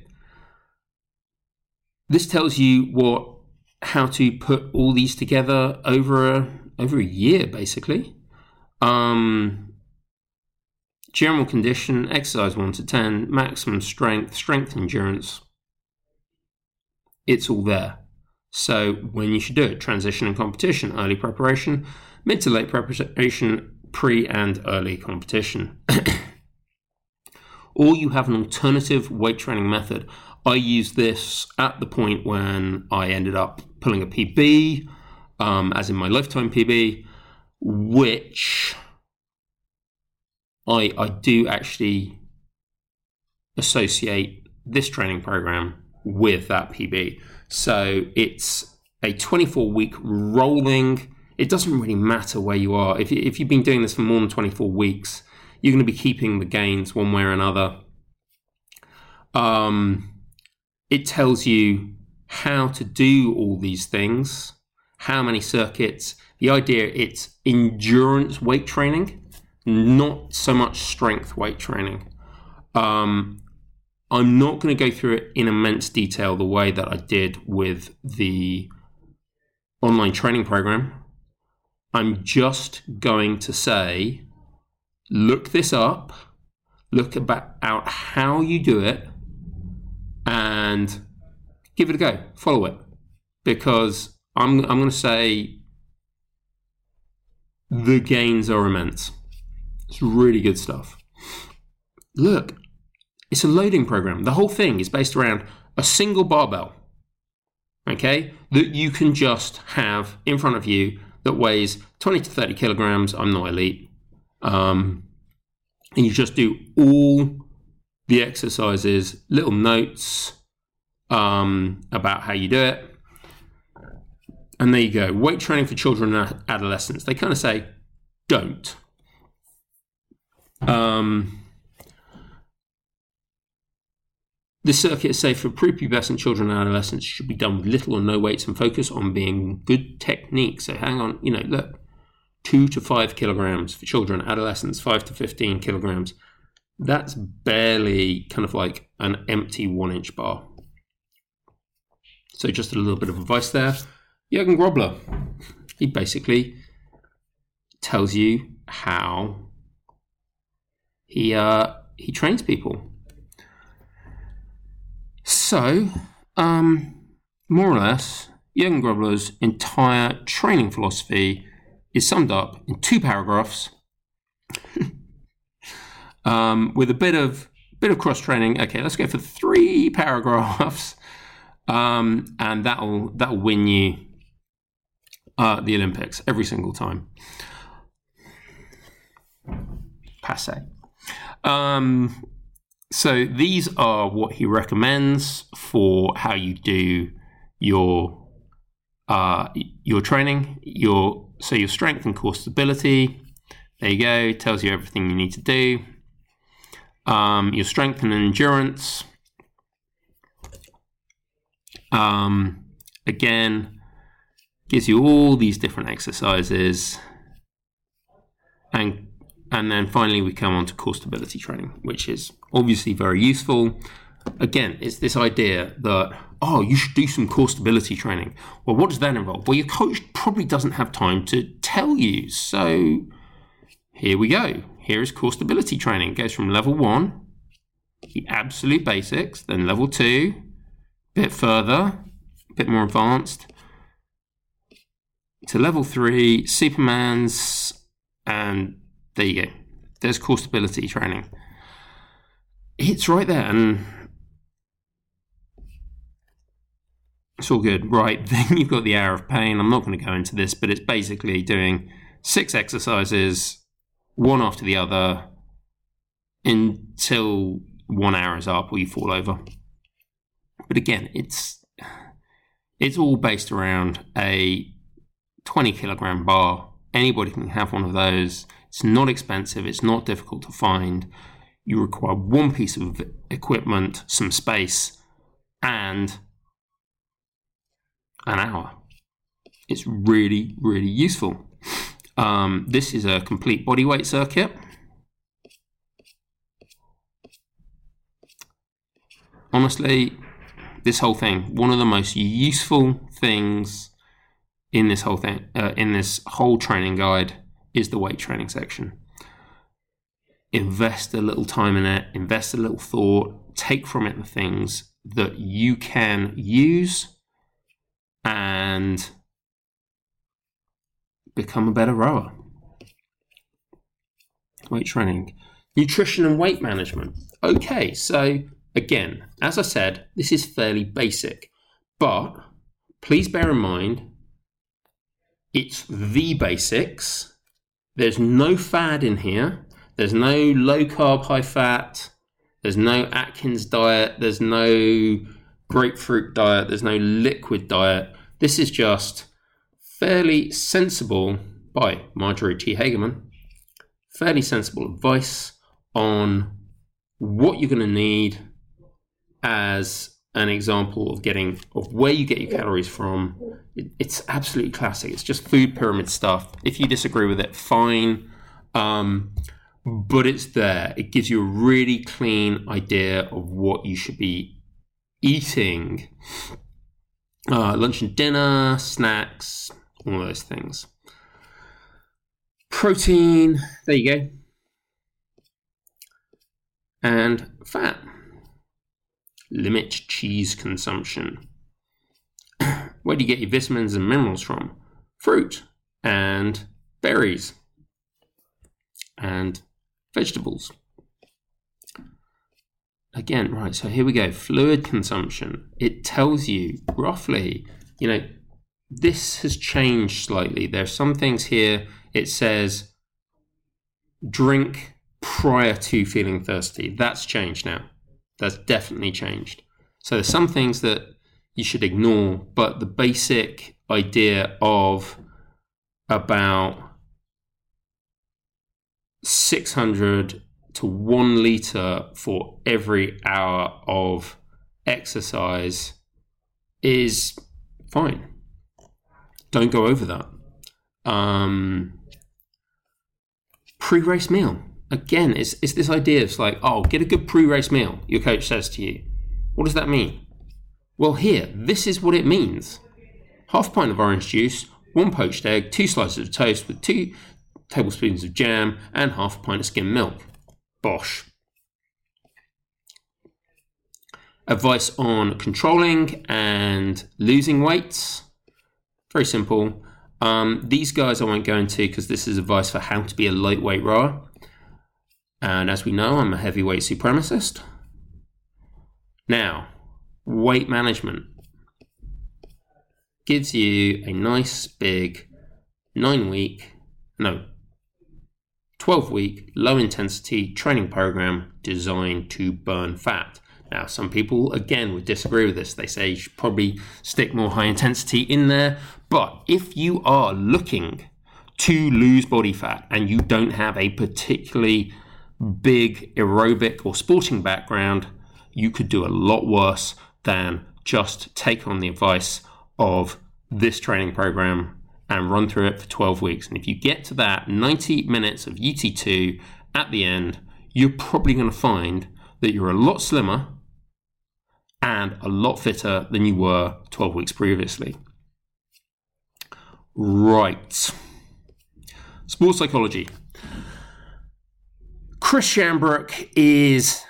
This tells you what how to put all these together over a over a year, basically. Um, general condition, exercise one to ten, maximum strength, strength endurance. It's all there. So when you should do it, transition and competition, early preparation, mid to late preparation, pre and early competition. or you have an alternative weight training method. I used this at the point when I ended up pulling a PB, um, as in my lifetime PB, which I, I do actually associate this training program with that PB. So it's a 24 week rolling it doesn't really matter where you are. If, if you've been doing this for more than 24 weeks, you're going to be keeping the gains one way or another. Um, it tells you how to do all these things, how many circuits. The idea it's endurance weight training, not so much strength weight training. Um, I'm not going to go through it in immense detail the way that I did with the online training program I'm just going to say, look this up, look about out how you do it, and give it a go. Follow it, because I'm I'm going to say the gains are immense. It's really good stuff. Look, it's a loading program. The whole thing is based around a single barbell. Okay, that you can just have in front of you that weighs 20 to 30 kilograms. I'm not elite. Um, and you just do all the exercises, little notes um, about how you do it. And there you go. Weight training for children and adolescents. They kind of say, don't. Um, This circuit is safe for prepubescent children and adolescents. Should be done with little or no weights and focus on being good technique. So hang on, you know, look, two to five kilograms for children, adolescents, five to 15 kilograms. That's barely kind of like an empty one inch bar. So just a little bit of advice there. Jürgen Grobler, he basically tells you how he uh, he trains people. So, um, more or less, Jürgen Grobler's entire training philosophy is summed up in two paragraphs um, with a bit of bit of cross training. Okay, let's go for three paragraphs, um, and that'll that'll win you uh, the Olympics every single time. Passe. Um, so these are what he recommends for how you do your uh, your training. Your so your strength and core stability. There you go. Tells you everything you need to do. Um, your strength and endurance. Um, again, gives you all these different exercises and and then finally, we come on to core stability training, which is obviously very useful. Again, it's this idea that, oh, you should do some core stability training. Well, what does that involve? Well, your coach probably doesn't have time to tell you. So here we go. Here is core stability training. It goes from level one, the absolute basics, then level two, a bit further, a bit more advanced, to level three, Superman's, and there you go. There's core stability training. It's right there, and it's all good. Right, then you've got the hour of pain. I'm not going to go into this, but it's basically doing six exercises, one after the other, until one hour is up or you fall over. But again, it's it's all based around a 20 kilogram bar. Anybody can have one of those. It's not expensive, it's not difficult to find. You require one piece of equipment, some space, and an hour. It's really, really useful. Um, this is a complete body weight circuit. Honestly, this whole thing, one of the most useful things in this whole thing, uh, in this whole training guide, is the weight training section. Invest a little time in it, invest a little thought, take from it the things that you can use and become a better rower. Weight training, nutrition and weight management. Okay, so again, as I said, this is fairly basic, but please bear in mind it's the basics. There's no fad in here. There's no low carb, high fat. There's no Atkins diet. There's no grapefruit diet. There's no liquid diet. This is just fairly sensible by Marjorie T. Hagerman. Fairly sensible advice on what you're going to need as an example of getting of where you get your calories from. It, it's absolutely classic. It's just food pyramid stuff. If you disagree with it, fine. Um, but it's there. It gives you a really clean idea of what you should be eating. Uh, lunch and dinner, snacks, all those things. Protein, there you go. And fat limit cheese consumption. Where do you get your vitamins and minerals from? Fruit and berries and vegetables. Again, right, so here we go. Fluid consumption. It tells you roughly, you know, this has changed slightly. There's some things here, it says drink prior to feeling thirsty. That's changed now. That's definitely changed. So there's some things that you should ignore, but the basic idea of about 600 to 1 liter for every hour of exercise is fine. Don't go over that. Um, Pre race meal again, it's, it's this idea of like, oh, get a good pre race meal, your coach says to you. What does that mean? Well, here, this is what it means half pint of orange juice, one poached egg, two slices of toast with two tablespoons of jam, and half a pint of skim milk. Bosh. Advice on controlling and losing weights. Very simple. Um, these guys I won't go into because this is advice for how to be a lightweight rower. And as we know, I'm a heavyweight supremacist. Now, weight management gives you a nice big nine week, no, 12 week low intensity training program designed to burn fat. Now, some people again would disagree with this. They say you should probably stick more high intensity in there. But if you are looking to lose body fat and you don't have a particularly big aerobic or sporting background, you could do a lot worse than just take on the advice of this training program and run through it for 12 weeks. And if you get to that 90 minutes of UT2 at the end, you're probably going to find that you're a lot slimmer and a lot fitter than you were 12 weeks previously. Right. Sports psychology. Chris Shambrook is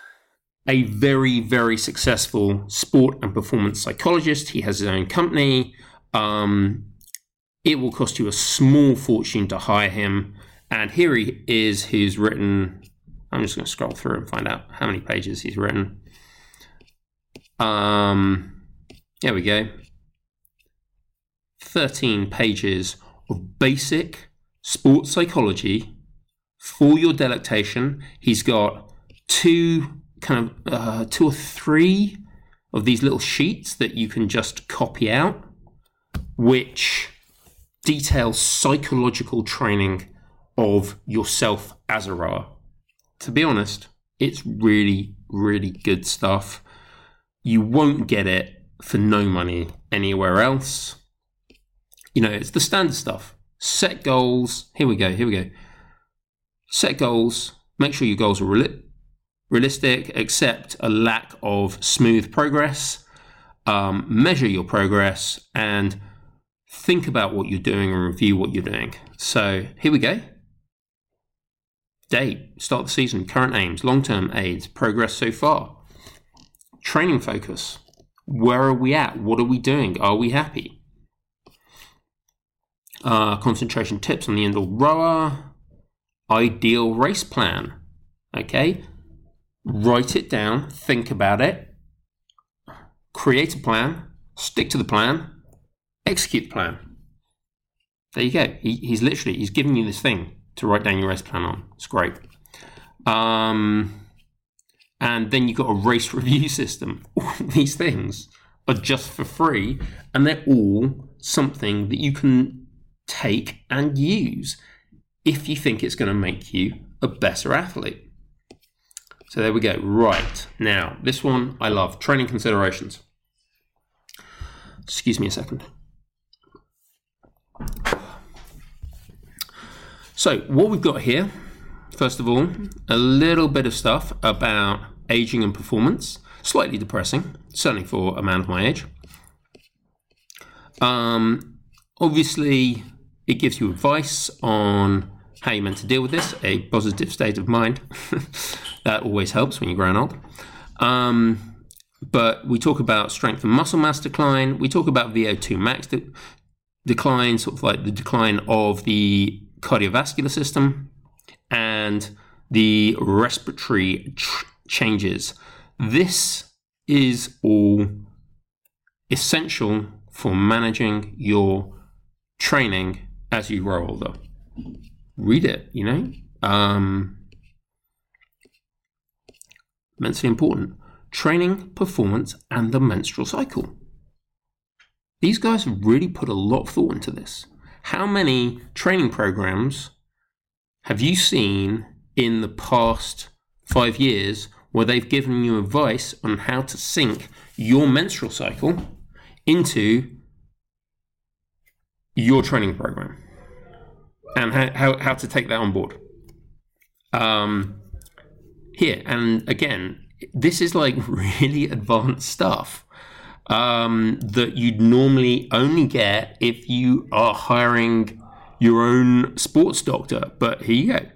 a very, very successful sport and performance psychologist. He has his own company. Um, It will cost you a small fortune to hire him. And here he is, who's written. I'm just going to scroll through and find out how many pages he's written. Um, there we go. 13 pages of basic sports psychology for your delectation. He's got two kind of uh, two or three of these little sheets that you can just copy out, which detail psychological training of yourself as a rower. To be honest, it's really, really good stuff. You won't get it for no money anywhere else. You know, it's the standard stuff. Set goals. Here we go. Here we go. Set goals. Make sure your goals are real- realistic, accept a lack of smooth progress, um, measure your progress, and think about what you're doing and review what you're doing. So here we go. Date, start the season, current aims, long term aids, progress so far. Training focus. Where are we at? What are we doing? Are we happy? Uh, concentration tips on the indoor rower. Ideal race plan. Okay, write it down, think about it, create a plan, stick to the plan, execute the plan. There you go. He, he's literally he's giving you this thing to write down your race plan on. It's great. Um, and then you've got a race review system. All these things are just for free, and they're all something that you can take and use if you think it's going to make you a better athlete. So there we go. Right. Now, this one I love training considerations. Excuse me a second. So, what we've got here, first of all, a little bit of stuff about aging and performance. Slightly depressing, certainly for a man of my age. Um, obviously, it gives you advice on how you're meant to deal with this, a positive state of mind. that always helps when you're growing old. Um, but we talk about strength and muscle mass decline. We talk about VO2 max de- decline, sort of like the decline of the cardiovascular system and the respiratory tr- changes. This is all essential for managing your training as you grow older read it, you know? Um, immensely important. Training, performance, and the menstrual cycle. These guys have really put a lot of thought into this. How many training programs have you seen in the past five years where they've given you advice on how to sync your menstrual cycle into your training program? and how, how, how to take that on board. Um, here, and again, this is like really advanced stuff um, that you'd normally only get if you are hiring your own sports doctor. But here you go.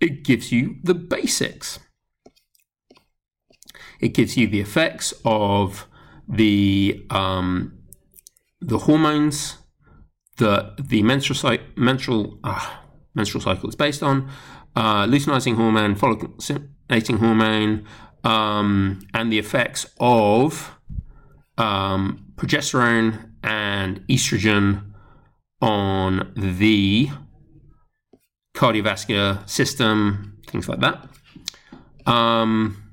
It gives you the basics. It gives you the effects of the um, the hormones that the menstrual, menstrual, uh, menstrual cycle is based on, uh, luteinizing hormone, folliculating hormone, um, and the effects of um, progesterone and estrogen on the cardiovascular system, things like that. Um,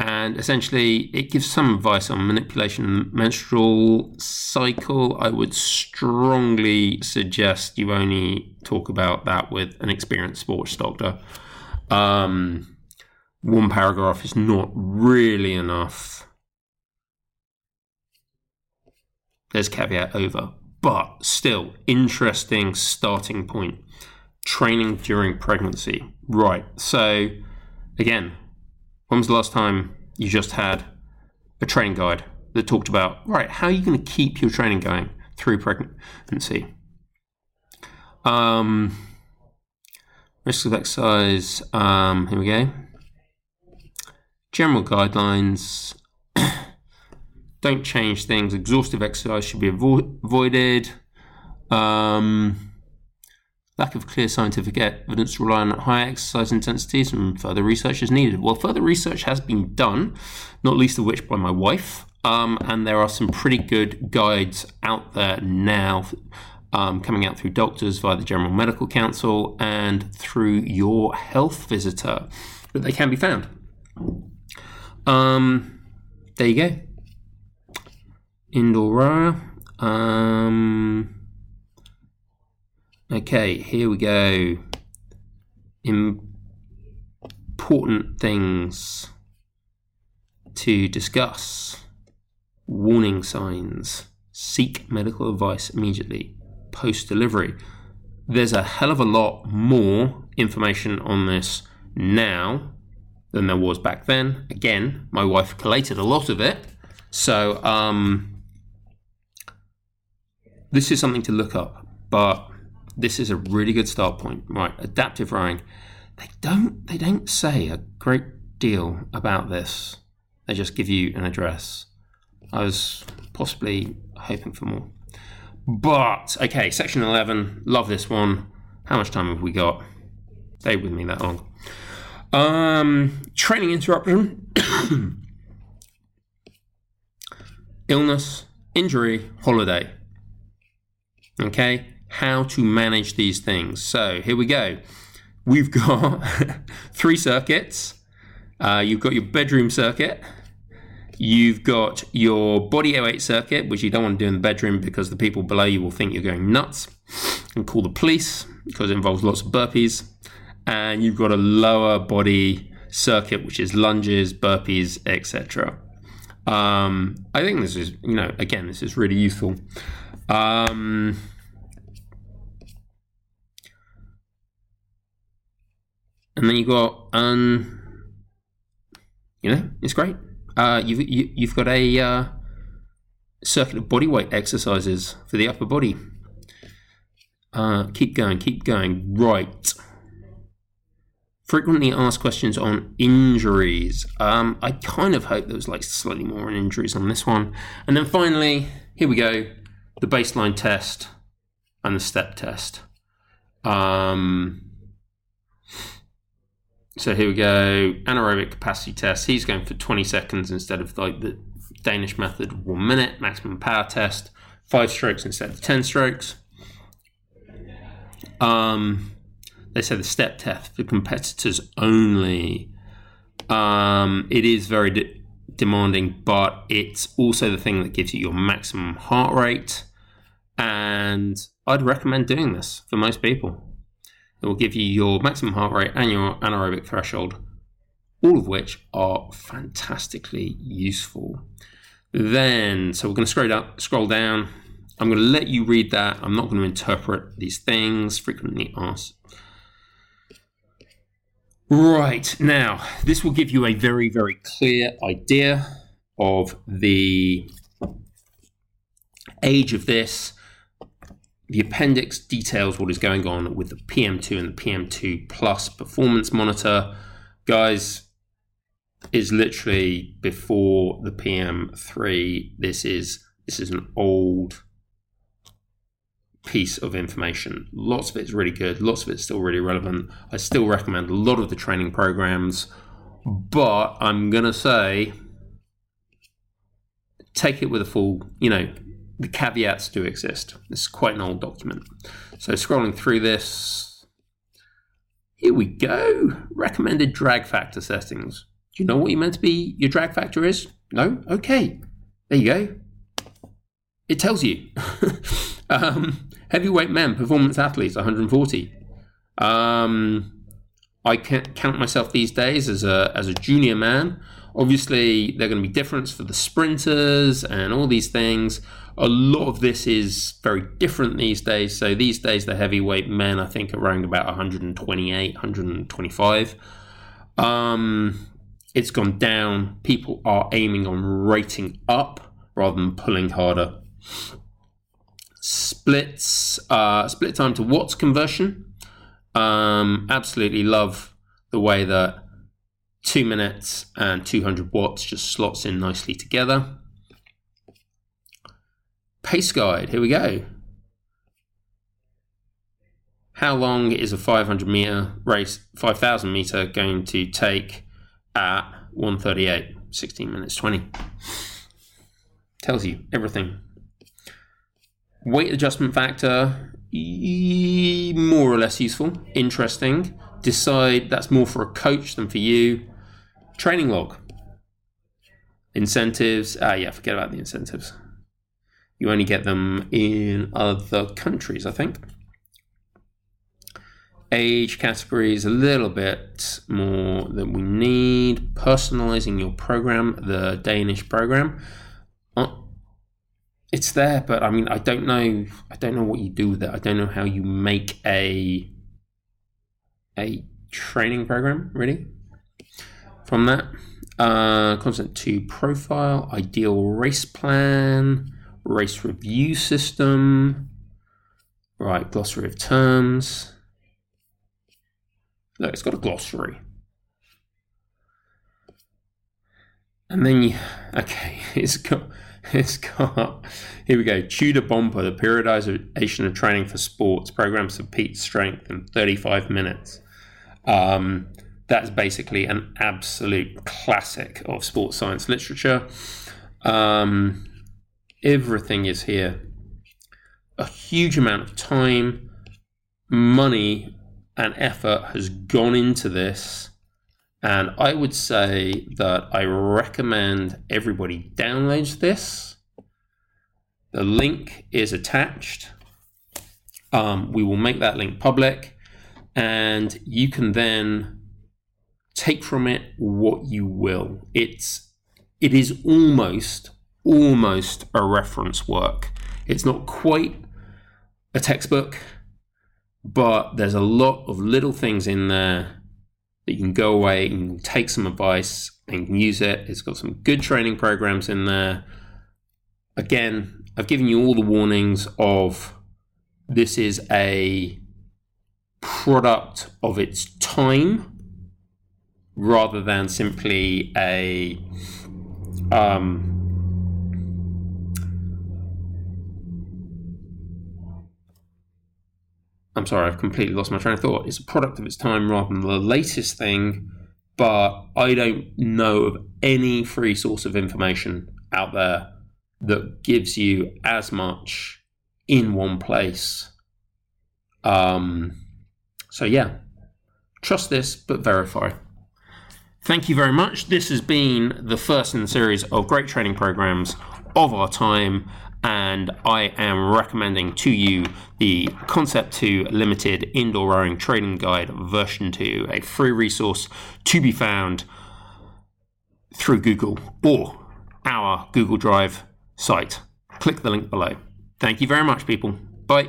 and essentially it gives some advice on manipulation menstrual cycle. I would strongly suggest you only talk about that with an experienced sports doctor. Um, one paragraph is not really enough. There's caveat over. But still interesting starting point. Training during pregnancy. Right so again when was the last time you just had a training guide that talked about, right, how are you going to keep your training going through pregnancy? Um, risks of exercise, um, here we go. General guidelines. Don't change things. Exhaustive exercise should be avo- avoided. Um, lack of clear scientific evidence to rely on high exercise intensities and further research is needed. Well, further research has been done, not least of which by my wife, um, and there are some pretty good guides out there now. Um, coming out through doctors via the General Medical Council and through your health visitor, but they can be found. Um, there you go. Indora. Um, okay, here we go. Important things to discuss. Warning signs. Seek medical advice immediately post delivery. There's a hell of a lot more information on this now than there was back then. Again, my wife collated a lot of it. So, um, this is something to look up, but this is a really good start point. Right, adaptive rowing. They don't they don't say a great deal about this. They just give you an address. I was possibly hoping for more. But okay, section eleven. Love this one. How much time have we got? Stay with me that long. Um, training interruption, illness, injury, holiday. Okay, how to manage these things. So here we go. We've got three circuits. Uh, you've got your bedroom circuit. You've got your body air circuit, which you don't want to do in the bedroom because the people below you will think you're going nuts and call the police because it involves lots of burpees and you've got a lower body circuit, which is lunges, burpees, etc. Um, I think this is, you know, again, this is really useful. Um, and then you've got, um, you know, it's great. Uh, you've you, have you have got a uh, circuit of body weight exercises for the upper body. Uh, keep going, keep going. Right frequently asked questions on injuries. Um, I kind of hope there was like slightly more on injuries on this one. And then finally, here we go the baseline test and the step test. Um, so here we go anaerobic capacity test. He's going for 20 seconds instead of like the Danish method, one minute. Maximum power test, five strokes instead of 10 strokes. Um, they say the step test for competitors only. Um, it is very de- demanding, but it's also the thing that gives you your maximum heart rate. And I'd recommend doing this for most people. It will give you your maximum heart rate and your anaerobic threshold, all of which are fantastically useful. Then, so we're going to scroll down, scroll down. I'm going to let you read that. I'm not going to interpret these things. Frequently asked Right, now, this will give you a very, very clear idea of the age of this. The appendix details what is going on with the PM2 and the PM2 Plus performance monitor. Guys, is literally before the PM3. This is this is an old piece of information. Lots of it's really good, lots of it's still really relevant. I still recommend a lot of the training programs, but I'm to say take it with a full, you know, the caveats do exist. It's quite an old document. So scrolling through this, here we go. Recommended drag factor settings. Do you know what you meant to be your drag factor is? No? Okay. There you go. It tells you. um, Heavyweight men, performance athletes, 140. Um, I can't count myself these days as a as a junior man. Obviously, there are going to be difference for the sprinters and all these things. A lot of this is very different these days. So these days, the heavyweight men, I think, are around about 128, 125. Um, it's gone down. People are aiming on rating up rather than pulling harder splits uh, split time to watts conversion. Um, absolutely love the way that two minutes and 200 watts just slots in nicely together. Pace guide, here we go. how long is a 500 meter race, 5,000 meter going to take at 138? 16 minutes 20. Tells you everything. Weight adjustment factor, more or less useful, interesting. Decide that's more for a coach than for you. Training log. Incentives, ah, yeah, forget about the incentives. You only get them in other countries, I think age categories a little bit more than we need. Personalizing your program, the Danish program. Uh, it's there, but I mean, I don't know. I don't know what you do with it. I don't know how you make a a training program really from that. Uh, content to profile, ideal race plan, race review system. Right, glossary of terms Look, it's got a glossary. And then you, okay, it's got, it's got, here we go, Tudor Bompa, the periodization of training for sports, programs for peak strength in 35 minutes. Um, that's basically an absolute classic of sports science literature. Um, everything is here. A huge amount of time, money, and effort has gone into this. And I would say that I recommend everybody downloads this. The link is attached. Um, we will make that link public, and you can then take from it what you will. It's it is almost almost a reference work. It's not quite a textbook but there's a lot of little things in there that you can go away and take some advice and use it. It's got some good training programs in there. Again, I've given you all the warnings of this is a product of its time rather than simply a um, I'm sorry, I've completely lost my train of thought. It's a product of its time rather than the latest thing, but I don't know of any free source of information out there that gives you as much in one place. Um, so, yeah, trust this, but verify. Thank you very much. This has been the first in the series of great training programs of our time and I am recommending to you the Concept 2 Limited Indoor Rowing Training Guide version 2, a free resource to be found through Google or our Google Drive site. Click the link below. Thank you very much, people. Bye.